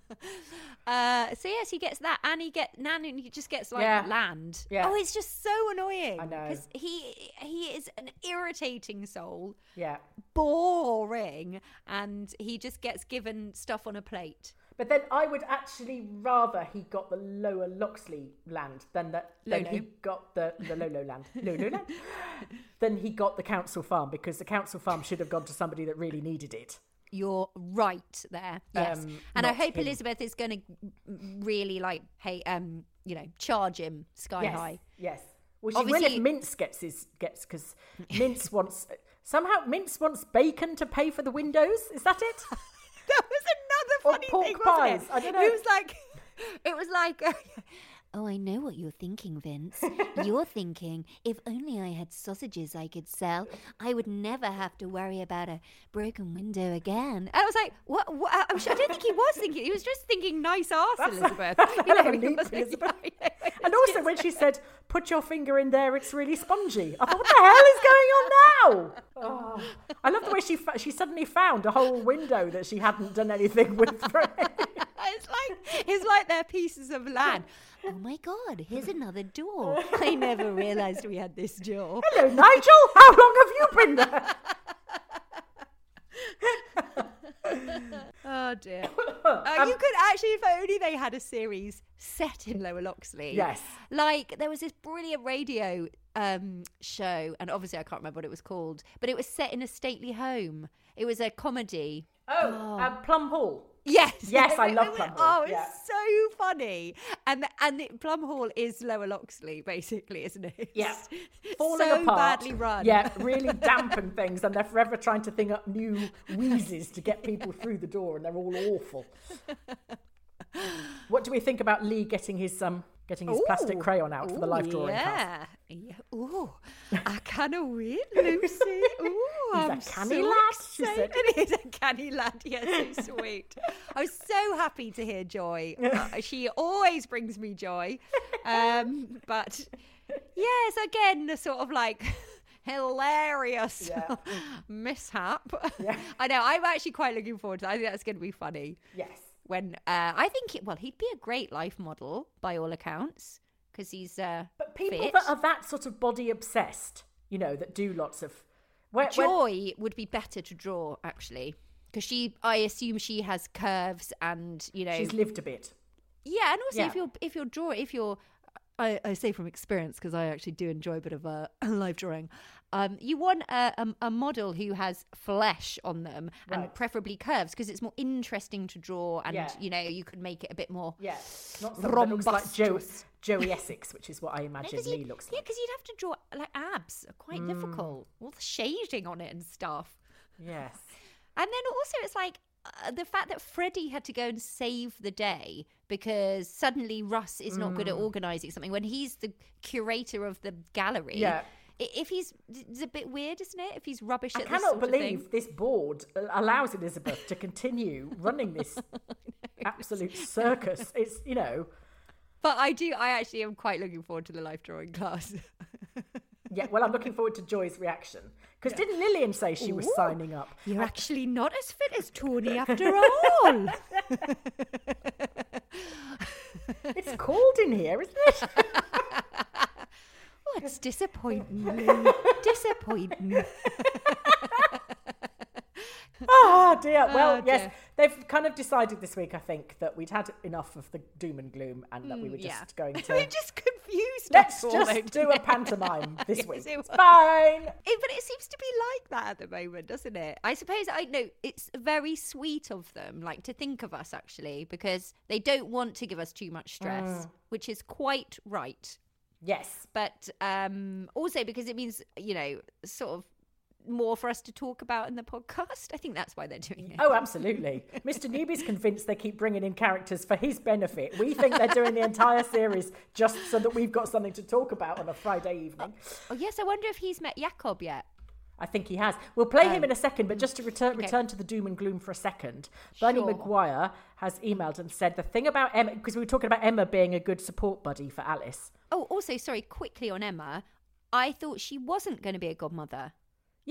[SPEAKER 2] Uh, so yes, he gets that, and he get Nan, and he just gets like
[SPEAKER 3] Yeah.
[SPEAKER 2] land.
[SPEAKER 3] Yeah.
[SPEAKER 2] Oh, it's just so annoying.
[SPEAKER 3] I know.
[SPEAKER 2] because he he is an irritating soul,
[SPEAKER 3] Yeah.
[SPEAKER 2] boring, and he just gets given stuff on a plate.
[SPEAKER 3] But then I would actually rather he got the lower Loxley land than that than he got the the Lolo land. Lolo land. than he got the council farm because the council farm should have gone to somebody that really needed it.
[SPEAKER 2] You're right there. Yes,
[SPEAKER 3] Um,
[SPEAKER 2] and I hope
[SPEAKER 3] him.
[SPEAKER 2] Elizabeth is going to really like, hey, um, you know, charge him sky
[SPEAKER 3] yes.
[SPEAKER 2] high.
[SPEAKER 3] Yes. Well, she will
[SPEAKER 2] Obviously-
[SPEAKER 3] if Mince gets his gets because Mince wants somehow Mince wants bacon to pay for the windows. Is that it?
[SPEAKER 2] That was
[SPEAKER 3] Or
[SPEAKER 2] funny
[SPEAKER 3] pork
[SPEAKER 2] thing, wasn't
[SPEAKER 3] pies.
[SPEAKER 2] it?
[SPEAKER 3] I don't know.
[SPEAKER 2] It was like, it was like. Oh, I know what you're thinking, Vince. You're thinking, if only I had sausages I could sell, I would never have to worry about a broken window again. And I was like, what? what? Sure, I don't think he was thinking. He was just thinking nice arse,
[SPEAKER 3] That's-
[SPEAKER 2] Elizabeth. You know,
[SPEAKER 3] hella
[SPEAKER 2] he
[SPEAKER 3] neat,
[SPEAKER 2] wasn't-
[SPEAKER 3] Elizabeth.
[SPEAKER 2] I know, it's
[SPEAKER 3] And also when she said put your finger in there, it's really spongy. I thought, what the hell is going on now? Oh. I love the way she she suddenly found a whole window that she hadn't done anything with. For
[SPEAKER 2] it's like it's like they're pieces of land. Oh my god, here's another door. I never realised we had this door.
[SPEAKER 3] Hello, Nigel. How long have you been there?
[SPEAKER 2] Oh dear. Uh, you could actually, if only they had a series set in Lower Loxley.
[SPEAKER 3] Yes.
[SPEAKER 2] Like there was this brilliant radio um, show, and obviously I can't remember what it was called, but it was set in a stately home. It was a comedy.
[SPEAKER 3] Oh, Uh, Plum Hall.
[SPEAKER 2] Yes,
[SPEAKER 3] Yes, I love Plum Hall,
[SPEAKER 2] Oh, it's
[SPEAKER 3] yeah.
[SPEAKER 2] so funny, and and it, Plum Hall is Lower Loxley, basically, isn't it?
[SPEAKER 3] Yeah. Falling
[SPEAKER 2] so
[SPEAKER 3] apart.
[SPEAKER 2] badly run.
[SPEAKER 3] Yeah, really dampen things, and they're forever trying to think up new wheezes to get people through the door, and they're all awful. What do we think about Lee getting his um getting his plastic crayon out for the live
[SPEAKER 2] Ooh,
[SPEAKER 3] drawing
[SPEAKER 2] yeah.
[SPEAKER 3] cast?
[SPEAKER 2] Yeah. Ooh, I cannot wait, Lucy. Ooh,
[SPEAKER 3] He's a
[SPEAKER 2] I'm
[SPEAKER 3] canny
[SPEAKER 2] so
[SPEAKER 3] lad, she said.
[SPEAKER 2] He's a canny lad. Yeah, so sweet. I was so happy to hear Joy. Uh, she always brings me joy. Um, but yes, again, a sort of like hilarious
[SPEAKER 3] Yeah.
[SPEAKER 2] mishap.
[SPEAKER 3] Yeah.
[SPEAKER 2] I know. I'm actually quite looking forward to. That. I think that's going to be funny
[SPEAKER 3] Yes.
[SPEAKER 2] when uh, I think it, well he'd be a great life model by all accounts because he's uh,
[SPEAKER 3] But people
[SPEAKER 2] fit.
[SPEAKER 3] that are that sort of body obsessed, you know, that do lots of where, where-
[SPEAKER 2] Joy would be better to draw actually because she I assume she has curves and you know
[SPEAKER 3] she's lived a bit.
[SPEAKER 2] yeah and also
[SPEAKER 3] Yeah.
[SPEAKER 2] if you're if you're draw if you're I, I say from experience because I actually do enjoy a bit of uh, live drawing. Um, you want a, a, a model who has flesh on them and preferably curves because it's more interesting to draw and
[SPEAKER 3] Yeah.
[SPEAKER 2] you know you could make it a bit more
[SPEAKER 3] Yeah, not that looks like Joe, Joey Essex, which is what I imagine
[SPEAKER 2] Because
[SPEAKER 3] Lee
[SPEAKER 2] you'd- Yeah, because you'd have to draw like abs are quite difficult. All the shading on it and stuff.
[SPEAKER 3] Yes.
[SPEAKER 2] And then also, it's like uh, the fact that Freddie had to go and save the day because suddenly Russ is not good at organising something when he's the curator of the gallery.
[SPEAKER 3] Yeah.
[SPEAKER 2] If he's, it's a bit weird, isn't it? If he's rubbish
[SPEAKER 3] I
[SPEAKER 2] this
[SPEAKER 3] cannot believe this board allows Elizabeth to continue running this absolute circus. It's, you know,
[SPEAKER 2] But I do, I actually am quite looking forward to the life drawing class.
[SPEAKER 3] yeah, well, I'm looking forward to Joy's reaction. Because didn't Lillian say she was
[SPEAKER 2] Ooh.
[SPEAKER 3] signing up?
[SPEAKER 2] You're actually not as fit as Tony after all.
[SPEAKER 3] It's cold in here, isn't it?
[SPEAKER 2] Oh, it's disappointing, disappointing.
[SPEAKER 3] Oh dear. Well,
[SPEAKER 2] Oh,
[SPEAKER 3] yes,
[SPEAKER 2] dear.
[SPEAKER 3] they've kind of decided this week, I think, that we'd had enough of the doom and gloom and that we were just
[SPEAKER 2] yeah.
[SPEAKER 3] going to.
[SPEAKER 2] We're just confused.
[SPEAKER 3] Let's just do a pantomime this
[SPEAKER 2] Yes,
[SPEAKER 3] week.
[SPEAKER 2] it
[SPEAKER 3] It's fine.
[SPEAKER 2] It, but it seems to be like that at the moment, doesn't it? I suppose I know it's very sweet of them, like to think of us actually, because they don't want to give us too much stress,
[SPEAKER 3] Mm.
[SPEAKER 2] which is quite right.
[SPEAKER 3] Yes.
[SPEAKER 2] But um, also because it means you know sort of more for us to talk about in the podcast. I think that's why they're doing it.
[SPEAKER 3] Oh, absolutely. Mr. Newby's convinced they keep bringing in characters for his benefit. We think they're doing the entire series just so that we've got something to talk about on a Friday evening.
[SPEAKER 2] Oh yes, I wonder if he's met Jakob yet.
[SPEAKER 3] I think he has. We'll play him oh. in a second, but just to return
[SPEAKER 2] okay.
[SPEAKER 3] return to the doom and gloom for a second. Bernie
[SPEAKER 2] Sure.
[SPEAKER 3] Maguire has emailed and said the thing about Emma because we were talking about Emma being a good support buddy for Alice.
[SPEAKER 2] Oh, also, sorry, quickly on Emma. I thought she wasn't going to be a godmother.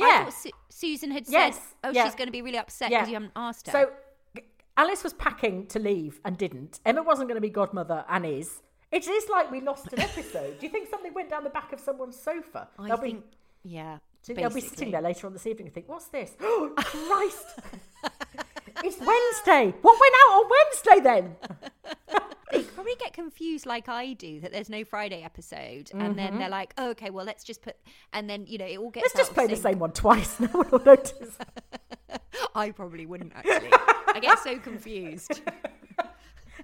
[SPEAKER 3] Yeah.
[SPEAKER 2] Su- Susan had
[SPEAKER 3] Yes,
[SPEAKER 2] said, "Oh,
[SPEAKER 3] yeah.
[SPEAKER 2] she's going to be really upset because you haven't asked her."
[SPEAKER 3] So Alice was packing to leave and didn't. Emma wasn't going to be godmother and is. It is like we lost an episode. Do you think something went down the back of someone's sofa?
[SPEAKER 2] I
[SPEAKER 3] They'll
[SPEAKER 2] think,
[SPEAKER 3] be,
[SPEAKER 2] yeah,
[SPEAKER 3] so they'll be sitting there later on this evening and think, "What's this? Oh, Christ! it's Wednesday. What went out on Wednesday then?"
[SPEAKER 2] They probably get confused like I do that there's no Friday episode, and then mm-hmm. they're like, oh, "Okay, well, let's just put," and then you know it all gets.
[SPEAKER 3] Let's just play the same one twice. No one will notice.
[SPEAKER 2] I probably wouldn't actually. I get so confused.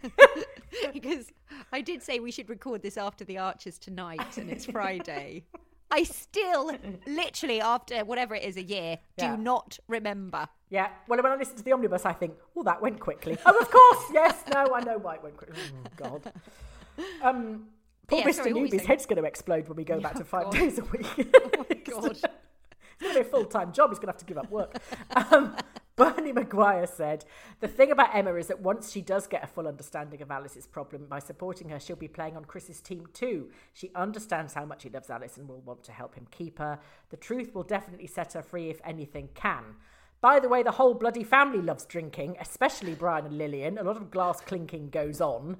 [SPEAKER 2] because I did say we should record this after the Archers tonight and it's Friday. I still, literally, after whatever it is, a year,
[SPEAKER 3] Yeah.
[SPEAKER 2] do not remember.
[SPEAKER 3] Yeah. Well, when I listen to the omnibus, I think, "Oh, that went quickly." Oh, of course. Yes. No, I know why it went quickly. Oh, God. Um, poor
[SPEAKER 2] Yeah,
[SPEAKER 3] Mr.
[SPEAKER 2] sorry,
[SPEAKER 3] head's going to explode when we go back
[SPEAKER 2] Oh,
[SPEAKER 3] to five
[SPEAKER 2] God.
[SPEAKER 3] days a week.
[SPEAKER 2] Oh, my God.
[SPEAKER 3] It's going to be a full time job. He's going to have to give up work. Um, Bernie Maguire said, The thing about Emma is that once she does get a full understanding of Alice's problem, by supporting her, she'll be playing on Chris's team too. She understands how much he loves Alice and will want to help him keep her. The truth will definitely set her free if anything can. By the way, the whole bloody family loves drinking, especially Brian and Lillian. A lot of glass clinking goes on.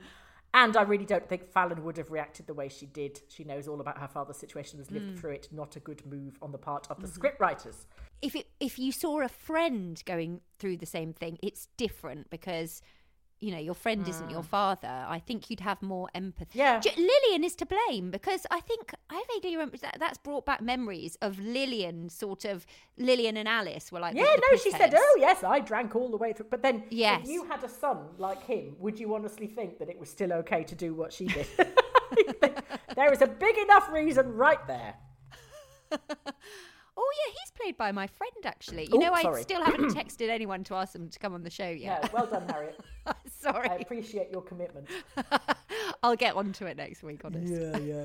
[SPEAKER 3] And I really don't think Fallon would have reacted the way she did. She knows all about her father's situation, has lived hmm. through it. Not a good move on the part of the mm-hmm. scriptwriters.
[SPEAKER 2] If it, if you saw a friend going through the same thing, it's different because you know your friend isn't your mm. father. I think you'd have more empathy.
[SPEAKER 3] Yeah.
[SPEAKER 2] J- Lillian is to blame because I think I vaguely remember that that's brought back memories of Lillian, sort of Lillian and Alice were like
[SPEAKER 3] Yeah, no, she said, oh, yes, I drank all the way through. But then,
[SPEAKER 2] Yes.
[SPEAKER 3] if you had a son like him, would you honestly think that it was still okay to do what she did? there is a big enough reason right there.
[SPEAKER 2] Oh yeah, he's played by my friend actually. You
[SPEAKER 3] Oh,
[SPEAKER 2] know, I still haven't texted anyone to ask them to come on the show
[SPEAKER 3] Yeah,
[SPEAKER 2] yet.
[SPEAKER 3] well done, Harriet.
[SPEAKER 2] Sorry,
[SPEAKER 3] I appreciate your commitment.
[SPEAKER 2] I'll get onto it next week. Honest,
[SPEAKER 3] Yeah, yeah,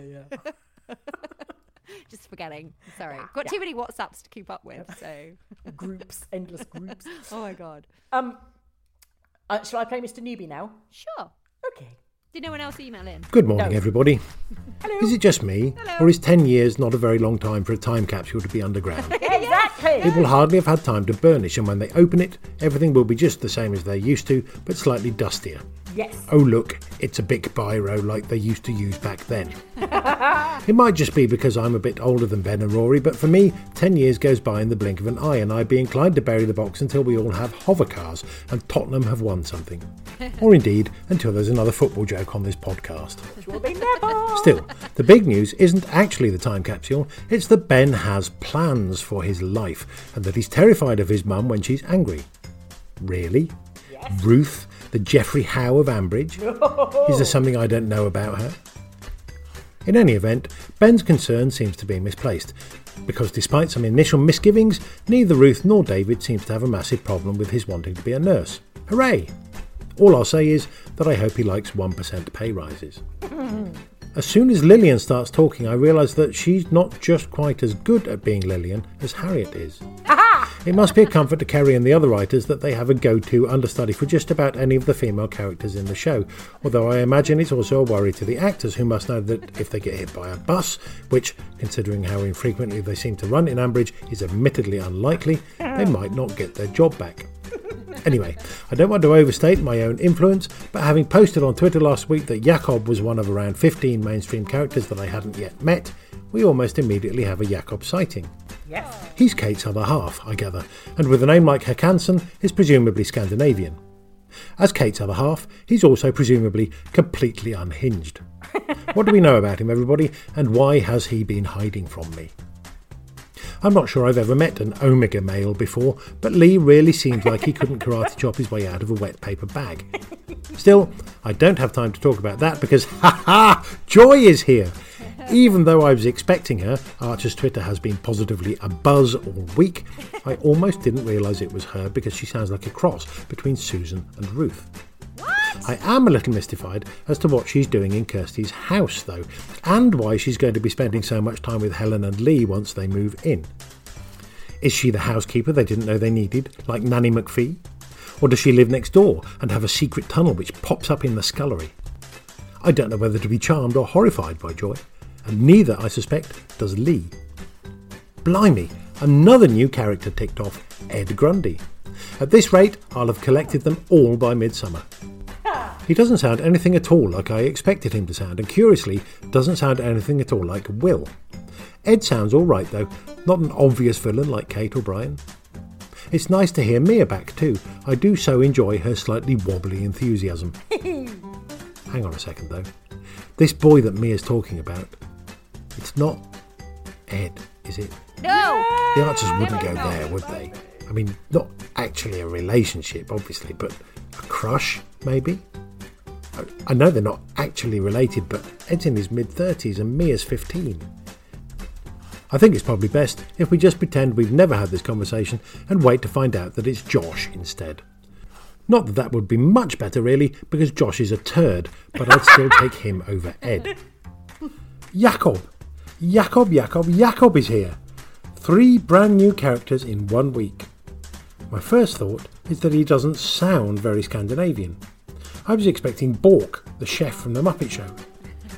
[SPEAKER 3] yeah.
[SPEAKER 2] just forgetting. Sorry, got too many WhatsApps to keep up with. So,
[SPEAKER 3] groups, endless groups.
[SPEAKER 2] oh my god.
[SPEAKER 3] Um, uh, shall I play Mr. Newbie now?
[SPEAKER 2] Sure.
[SPEAKER 3] Okay.
[SPEAKER 2] Did no one else email in?
[SPEAKER 4] Good morning,
[SPEAKER 3] No.
[SPEAKER 4] everybody.
[SPEAKER 3] Hello.
[SPEAKER 4] Is it just me, or is 10 years not a very long time for a time capsule to be underground?
[SPEAKER 3] Exactly.
[SPEAKER 4] It will hardly have had time to burnish, and when they open it, everything will be just the same as they're used to, but slightly dustier.
[SPEAKER 3] Yes.
[SPEAKER 4] Oh, look, it's a big biro like they used to use back then. it might just be because I'm a bit older than Ben and Rory, but for me, 10 years goes by in the blink of an eye, and I'd be inclined to bury the box until we all have hover cars and Tottenham have won something. or indeed, until there's another football joke on this podcast.
[SPEAKER 3] Will be never.
[SPEAKER 4] Still, the big news isn't actually the time capsule, it's that Ben has plans for his life and that he's terrified of his mum when she's angry. Really? Ruth, the Geoffrey Howe of Ambridge? Is there something I don't know about her? In any event, Ben's concern seems to be misplaced, because despite some initial misgivings, neither Ruth nor David seems to have a massive problem with his wanting to be a nurse. Hooray! All I'll say is that I hope he likes 1% pay rises. As soon as Lillian starts talking, I realise that she's not just quite as good at being Lillian as Harriet is. It must be a comfort to Kerry and the other writers that they have a go to understudy for just about any of the female characters in the show, although I imagine it's also a worry to the actors who must know that if they get hit by a bus, which, considering how infrequently they seem to run in Ambridge, is admittedly unlikely, they ah. might not get their job back. Anyway, I don't want to overstate my own influence, but having posted on Twitter last week that Jakob was one of around 15 mainstream characters that I hadn't yet met, we almost immediately have a Jakob sighting.
[SPEAKER 3] Yes.
[SPEAKER 4] He's Kate's other half, I gather, and with a name like Hakansson, is presumably Scandinavian. As Kate's other half, he's also presumably completely unhinged. what do we know about him, everybody, and why has he been hiding from me? I'm not sure I've ever met an Omega male before, but Lee really seemed like he couldn't karate chop his way out of a wet paper bag. Still, I don't have time to talk about that because, ha ha, Joy is here! Even though I was expecting her, Archer's Twitter has been positively abuzz all week. I almost didn't realise it was her because she sounds like a cross between Susan and Ruth. I am a little mystified as to what she's doing in Kirsty's house, though, and why she's going to be spending so much time with Helen and Lee once they move in. Is she the housekeeper they didn't know they needed, like Nanny McPhee? Or does she live next door and have a secret tunnel which pops up in the scullery? I don't know whether to be charmed or horrified by Joy, and neither, I suspect, does Lee. Blimey, another new character ticked off Ed Grundy. At this rate, I'll have collected them all by midsummer. He doesn't sound anything at all like I expected him to sound, and curiously, doesn't sound anything at all like Will. Ed sounds alright though, not an obvious villain like Kate or Brian. It's nice to hear Mia back too. I do so enjoy her slightly wobbly enthusiasm. Hang on a second though. This boy that Mia's talking about, it's not Ed, is it?
[SPEAKER 2] No.
[SPEAKER 4] The Archers wouldn't go there, would they? I mean, not actually a relationship, obviously, but a crush, maybe? I- know they're not actually related, but Ed's in his mid 30s and Mia's 15. I think it's probably best if we just pretend we've never had this conversation and wait to find out that it's Josh instead. Not that that would be much better, really, because Josh is a turd, but I'd still take him over Ed. Jakob! Jakob, Jakob, Jakob is here! Three brand new characters in one week. My first thought is that he doesn't sound very Scandinavian. I was expecting Bork, the chef from the Muppet Show.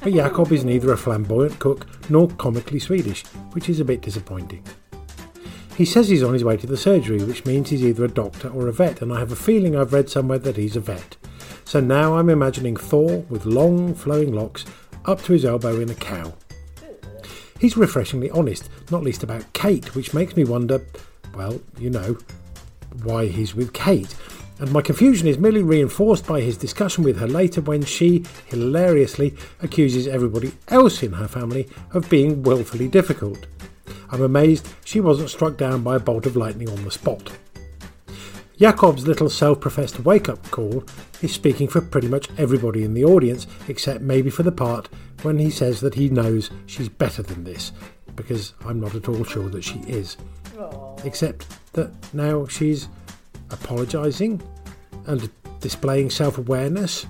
[SPEAKER 4] But Jakob is neither a flamboyant cook nor comically Swedish, which is a bit disappointing. He says he's on his way to the surgery, which means he's either a doctor or a vet, and I have a feeling I've read somewhere that he's a vet. So now I'm imagining Thor with long flowing locks up to his elbow in a cow. He's refreshingly honest, not least about Kate, which makes me wonder, well, you know, why he's with Kate. And my confusion is merely reinforced by his discussion with her later when she, hilariously, accuses everybody else in her family of being willfully difficult. I'm amazed she wasn't struck down by a bolt of lightning on the spot. Jakob's little self professed wake up call is speaking for pretty much everybody in the audience, except maybe for the part when he says that he knows she's better than this, because I'm not at all sure that she is. Except that now she's apologising and displaying self awareness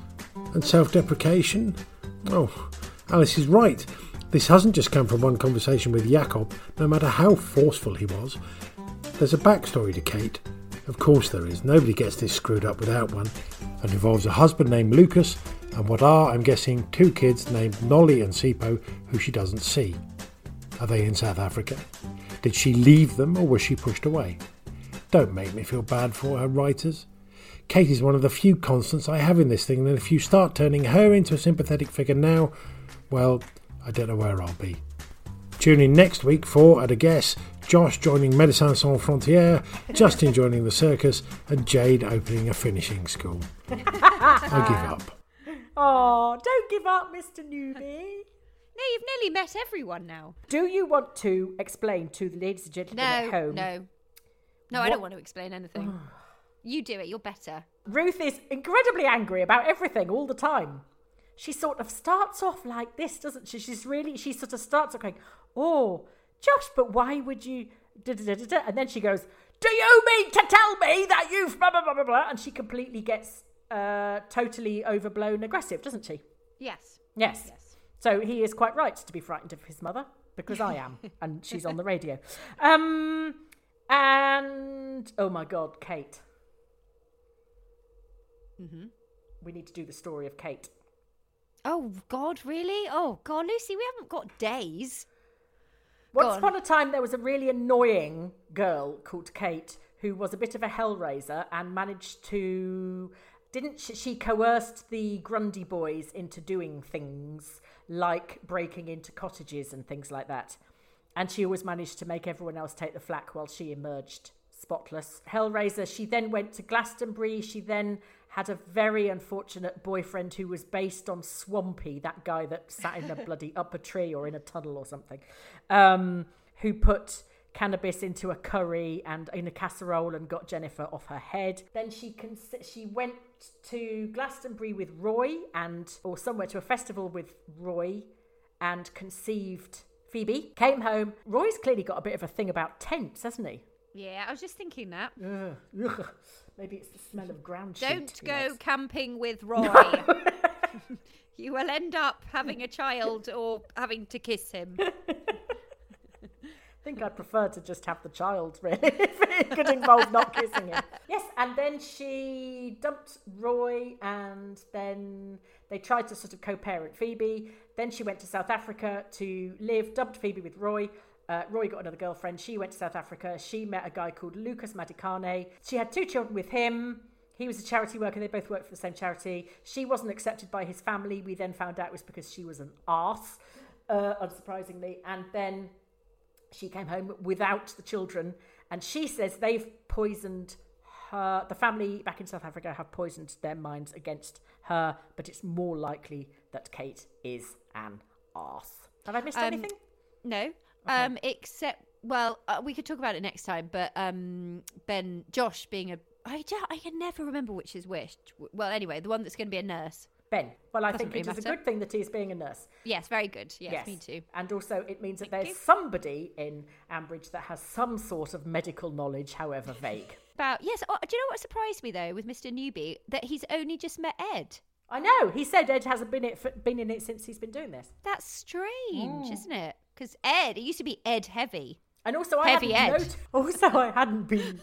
[SPEAKER 4] and self deprecation. Oh, Alice is right. This hasn't just come from one conversation with Jakob, no matter how forceful he was. There's a backstory to Kate. Of course there is. Nobody gets this screwed up without one. And involves a husband named Lucas and what are, I'm guessing, two kids named Nolly and Sipho who she doesn't see. Are they in South Africa? Did she leave them or was she pushed away? Don't make me feel bad for her writers. Kate is one of the few constants I have in this thing, and if you start turning her into a sympathetic figure now, well, I don't know where I'll be. Tune in next week for, at a guess, Josh joining Médecins Sans Frontières, Justin joining the circus, and Jade opening a finishing school. I give up.
[SPEAKER 3] Oh, don't give up, Mr. Newbie.
[SPEAKER 2] No, you've nearly met everyone now.
[SPEAKER 3] Do you want to explain to the ladies and gentlemen at
[SPEAKER 2] No,
[SPEAKER 3] home?
[SPEAKER 2] no. No, I
[SPEAKER 3] What-
[SPEAKER 2] don't want to explain anything. you do it, you're better.
[SPEAKER 3] Ruth is incredibly angry about everything all the time. She sort of starts off like this, doesn't she? She's really, she sort of starts off going, Oh, Josh, but why would you? Da, da, da, da, da. And then she goes, Do you mean to tell me that you've blah, blah, blah, blah, blah? And she completely gets uh, totally overblown aggressive, doesn't she?
[SPEAKER 2] Yes.
[SPEAKER 3] Yes.
[SPEAKER 2] Yes.
[SPEAKER 3] So he is quite right to be frightened of his mother because I am, and she's on the radio. Um, and oh my God, Kate.
[SPEAKER 2] Mm-hmm.
[SPEAKER 3] We need to do the story of Kate.
[SPEAKER 2] Oh, God, really? Oh, God, Lucy, we haven't got days.
[SPEAKER 3] Once
[SPEAKER 2] on.
[SPEAKER 3] upon a time, there was a really annoying girl called Kate who was a bit of a hellraiser and managed to. Didn't she, she coerced the Grundy boys into doing things like breaking into cottages and things like that. And she always managed to make everyone else take the flak while she emerged spotless. Hellraiser, she then went to Glastonbury. She then had a very unfortunate boyfriend who was based on Swampy, that guy that sat in a bloody upper tree or in a tunnel or something, um, who put cannabis into a curry and in a casserole and got Jennifer off her head. Then she cons- she went to Glastonbury with Roy and or somewhere to a festival with Roy and conceived Phoebe. Came home. Roy's clearly got a bit of a thing about tents, hasn't he?
[SPEAKER 2] Yeah, I was just thinking that.
[SPEAKER 3] Ugh, ugh. Maybe it's the smell of ground.
[SPEAKER 2] Don't go camping with Roy. you will end up having a child or having to kiss him.
[SPEAKER 3] I think I'd prefer to just have the child, really, if it could involve not kissing him. Yes, and then she dumped Roy, and then they tried to sort of co parent Phoebe. Then she went to South Africa to live, dumped Phoebe with Roy. Uh, Roy got another girlfriend. She went to South Africa. She met a guy called Lucas Madikane. She had two children with him. He was a charity worker. They both worked for the same charity. She wasn't accepted by his family. We then found out it was because she was an arse, uh, unsurprisingly. And then she came home without the children and she says they've poisoned her the family back in south africa have poisoned their minds against her but it's more likely that kate is an arse have i missed
[SPEAKER 2] Um,
[SPEAKER 3] anything
[SPEAKER 2] No. Um, except, well, uh, we could talk about it next time. But um, Ben, Josh being a, I, can never remember which is which. Well, anyway, the one that's going to be a nurse.
[SPEAKER 3] Ben well i
[SPEAKER 2] Doesn't
[SPEAKER 3] think it
[SPEAKER 2] really
[SPEAKER 3] is a good thing that he is being a nurse
[SPEAKER 2] Yes, very good. Yes, me too.
[SPEAKER 3] and also it means that
[SPEAKER 2] Thank
[SPEAKER 3] there's
[SPEAKER 2] you.
[SPEAKER 3] somebody in ambridge that has some sort of medical knowledge however vague
[SPEAKER 2] About yes. Oh, do you know what surprised me though with Mr. Newbie that he's only just met Ed.
[SPEAKER 3] i know he said ed hasn't been, it, been in it since he's been doing this
[SPEAKER 2] That's strange,
[SPEAKER 3] Mm.
[SPEAKER 2] isn't it? Because Ed, it used to be Ed Heavy.
[SPEAKER 3] And also, I
[SPEAKER 5] Heavy
[SPEAKER 3] hadn't
[SPEAKER 5] Ed.
[SPEAKER 3] not- also I hadn't been,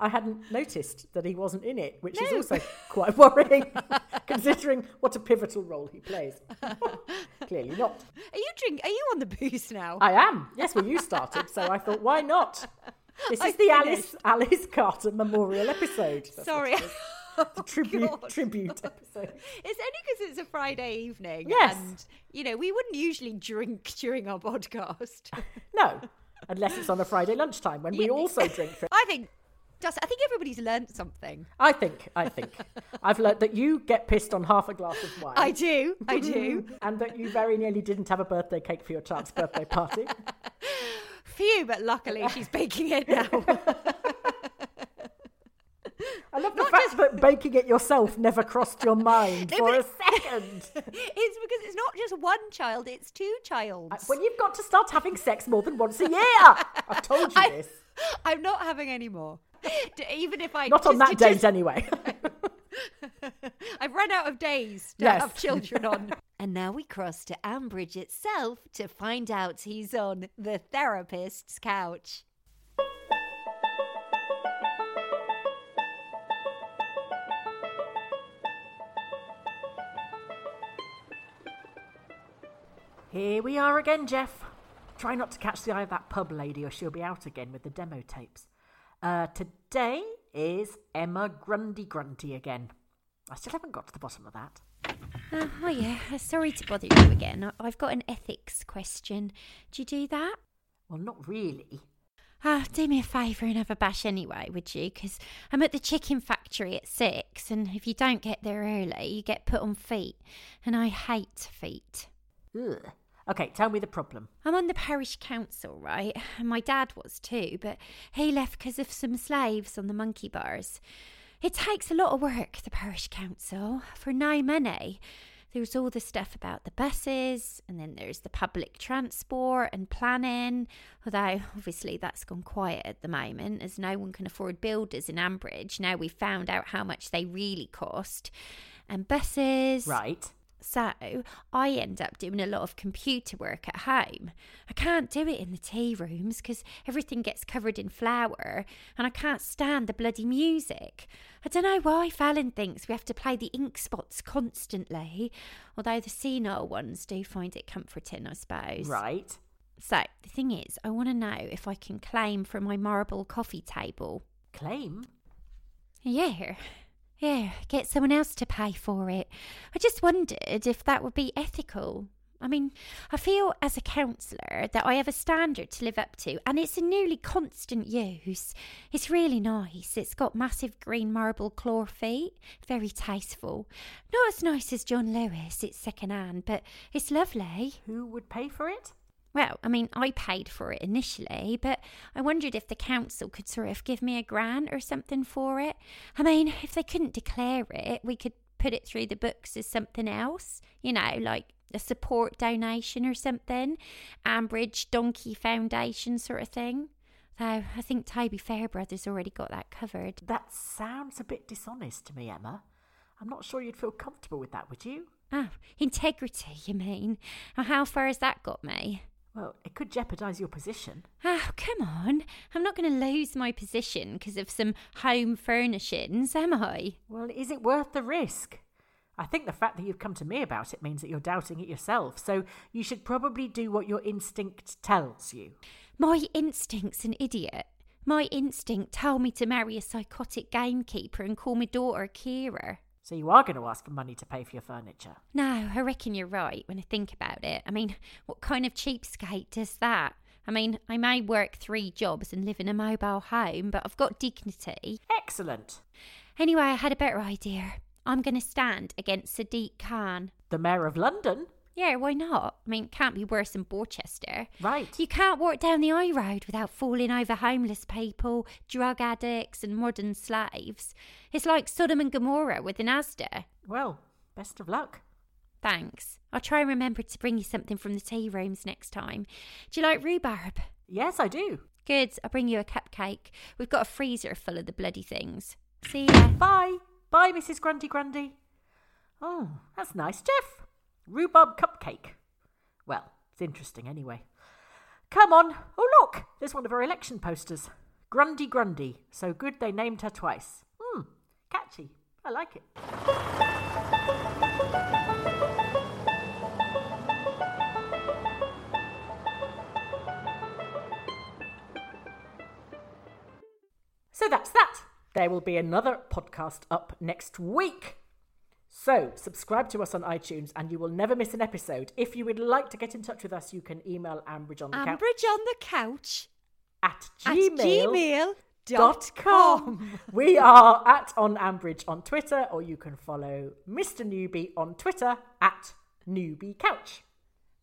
[SPEAKER 3] I hadn't noticed that he wasn't in it, which is also quite worrying, considering what a pivotal role he plays. Clearly not.
[SPEAKER 5] Are you drink? Are you on the booze now?
[SPEAKER 3] I am. Yes, well, you started, so I thought, why not? This
[SPEAKER 5] I
[SPEAKER 3] is the Alice
[SPEAKER 5] finished.
[SPEAKER 3] Alice Carter memorial episode. That's
[SPEAKER 5] Sorry.
[SPEAKER 3] The oh, tribute
[SPEAKER 5] God.
[SPEAKER 3] tribute episode.
[SPEAKER 5] It's only because it's a Friday evening.
[SPEAKER 3] Yes.
[SPEAKER 5] And, you know, we wouldn't usually drink during our podcast.
[SPEAKER 3] No, unless it's on a Friday lunchtime when we
[SPEAKER 5] Yeah.
[SPEAKER 3] also drink. For-
[SPEAKER 5] I think, just, I think everybody's learnt something.
[SPEAKER 3] I think, I think, I've learnt that you get pissed on half a glass of wine.
[SPEAKER 5] I do. I do.
[SPEAKER 3] and that you very nearly didn't have a birthday cake for your child's birthday party.
[SPEAKER 5] Phew, but luckily she's baking it now.
[SPEAKER 3] I love the fact that baking it yourself never crossed your mind
[SPEAKER 5] No,
[SPEAKER 3] for a second.
[SPEAKER 5] it's because it's not just one child, it's two childs.
[SPEAKER 3] when you've got to start having sex more than once a year. I've told you
[SPEAKER 5] I-
[SPEAKER 3] this.
[SPEAKER 5] I'm not having any more. Even if I
[SPEAKER 3] Not on
[SPEAKER 5] just-
[SPEAKER 3] that
[SPEAKER 5] just-
[SPEAKER 3] date, anyway.
[SPEAKER 5] I've run out of days to
[SPEAKER 3] Yes.
[SPEAKER 5] have children on. and now we cross to Ambridge itself to find out he's on the therapist's couch.
[SPEAKER 3] Here we are again, Jeff. Try not to catch the eye of that pub lady or she'll be out again with the demo tapes. Uh, today is Emma Grundy Grunty again. I still haven't got to the bottom of that.
[SPEAKER 2] Uh, oh yeah, sorry to bother you again. I've got an ethics question. Do you do that?
[SPEAKER 3] Well, not really.
[SPEAKER 2] Ah, do me a favour and have a bash anyway, would you? 'Cause I'm at the chicken factory at six, and if you don't get there early, you get put on feet, and I hate feet.
[SPEAKER 3] Ugh. Okay, tell me the problem.
[SPEAKER 2] I'm on the parish council, right? And my dad was too, but he left because of some slaves on the monkey bars. It takes a lot of work, the parish council, for no money. There's all the stuff about the buses, and then there's the public transport and planning. Although, obviously, that's gone quiet at the moment, as no one can afford builders in Ambridge. Now we've found out how much they really cost. And buses.
[SPEAKER 3] Right.
[SPEAKER 2] So I end up doing a lot of computer work at home. I can't do it in the tea rooms because everything gets covered in flour and I can't stand the bloody music. I don't know why Fallon thinks we have to play the ink spots constantly, although the senile ones do find it comforting, I suppose.
[SPEAKER 3] Right.
[SPEAKER 2] So the thing is, I want to know if I can claim from my marble coffee table.
[SPEAKER 3] Claim?
[SPEAKER 2] Yeah. Yeah, get someone else to pay for it. I just wondered if that would be ethical. I mean, I feel as a counsellor that I have a standard to live up to, and it's a nearly constant use. It's really nice. It's got massive green marble claw feet, very tasteful. Not as nice as John Lewis, it's second hand, but it's lovely.
[SPEAKER 3] Who would pay for it?
[SPEAKER 2] Well, I mean, I paid for it initially, but I wondered if the council could sort of give me a grant or something for it. I mean, if they couldn't declare it, we could put it through the books as something else, you know, like a support donation or something, Ambridge Donkey Foundation sort of thing. Though I think Toby Fairbrother's already got that covered.
[SPEAKER 3] That sounds a bit dishonest to me, Emma. I'm not sure you'd feel comfortable with that, would you?
[SPEAKER 2] Oh, integrity, you mean? How far has that got me?
[SPEAKER 3] Well, it could jeopardise your position.
[SPEAKER 2] Oh, come on. I'm not going to lose my position because of some home furnishings, am I?
[SPEAKER 3] Well, is it worth the risk? I think the fact that you've come to me about it means that you're doubting it yourself, so you should probably do what your instinct tells you.
[SPEAKER 2] My instinct's an idiot. My instinct told me to marry a psychotic gamekeeper and call my daughter Keira.
[SPEAKER 3] So you are going to ask for money to pay for your furniture.
[SPEAKER 2] No, I reckon you're right when I think about it. I mean, what kind of cheapskate does that? I mean, I may work three jobs and live in a mobile home, but I've got dignity.
[SPEAKER 3] Excellent.
[SPEAKER 2] Anyway, I had a better idea. I'm going to stand against Sadiq Khan.
[SPEAKER 3] The Mayor of London?
[SPEAKER 2] Yeah, why not? I mean, it can't be worse than Borchester.
[SPEAKER 3] Right.
[SPEAKER 2] You can't walk down the high road without falling over homeless people, drug addicts, and modern slaves. It's like Sodom and Gomorrah with an Asda.
[SPEAKER 3] Well, best of luck.
[SPEAKER 2] Thanks. I'll try and remember to bring you something from the tea rooms next time. Do you like rhubarb?
[SPEAKER 3] Yes, I do.
[SPEAKER 2] Good, I'll bring you a cupcake. We've got a freezer full of the bloody things. See ya.
[SPEAKER 3] Bye. Bye, Mrs. Grundy Grundy. Oh, that's nice, Jeff. Rhubarb cupcake. Well, it's interesting anyway. Come on. Oh, look, there's one of her election posters. Grundy Grundy. So good they named her twice. Hmm, catchy. I like it. So that's that. There will be another podcast up next week. So, subscribe to us on iTunes and you will never miss an episode. If you would like to get in touch with us, you can email Ambridge on the Couch
[SPEAKER 2] Ambridge on the couch
[SPEAKER 3] at
[SPEAKER 2] at
[SPEAKER 3] gmail dot com. We are at on Ambridge on Twitter, or you can follow Mr. Newbie on Twitter at Newbie Couch.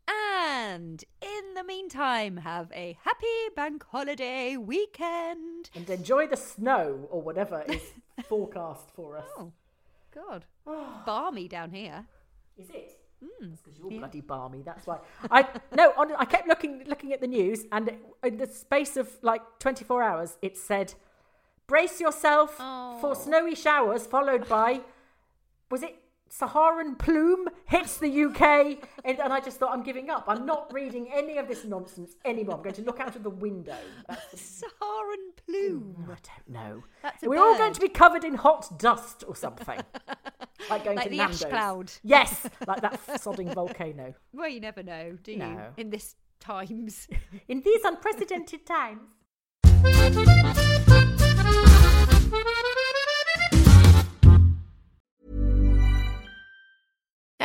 [SPEAKER 2] And in the meantime, have a happy bank holiday weekend.
[SPEAKER 3] And enjoy the snow or whatever is forecast for us.
[SPEAKER 2] Oh, God. Balmy down here.
[SPEAKER 3] Is it?
[SPEAKER 2] Hmm.
[SPEAKER 3] That's because you're bloody balmy. That's why. I no. On, I kept looking looking at the news, and in the space of like 24 hours, it said, "Brace yourself
[SPEAKER 2] Oh.
[SPEAKER 3] for snowy showers," followed by, was it Saharan plume hits the UK? and, and I just thought, I'm giving up. I'm not reading any of this nonsense anymore. I'm going to look out of the window. That's the
[SPEAKER 2] Saharan plume.
[SPEAKER 3] I don't know.
[SPEAKER 2] That's
[SPEAKER 3] We're all going to be covered in hot dust or something. like going
[SPEAKER 2] Like
[SPEAKER 3] to
[SPEAKER 2] the ash cloud.
[SPEAKER 3] Yes, like that sodding volcano.
[SPEAKER 2] Well, you never know, do you?
[SPEAKER 3] No.
[SPEAKER 2] In this times.
[SPEAKER 3] In these unprecedented times.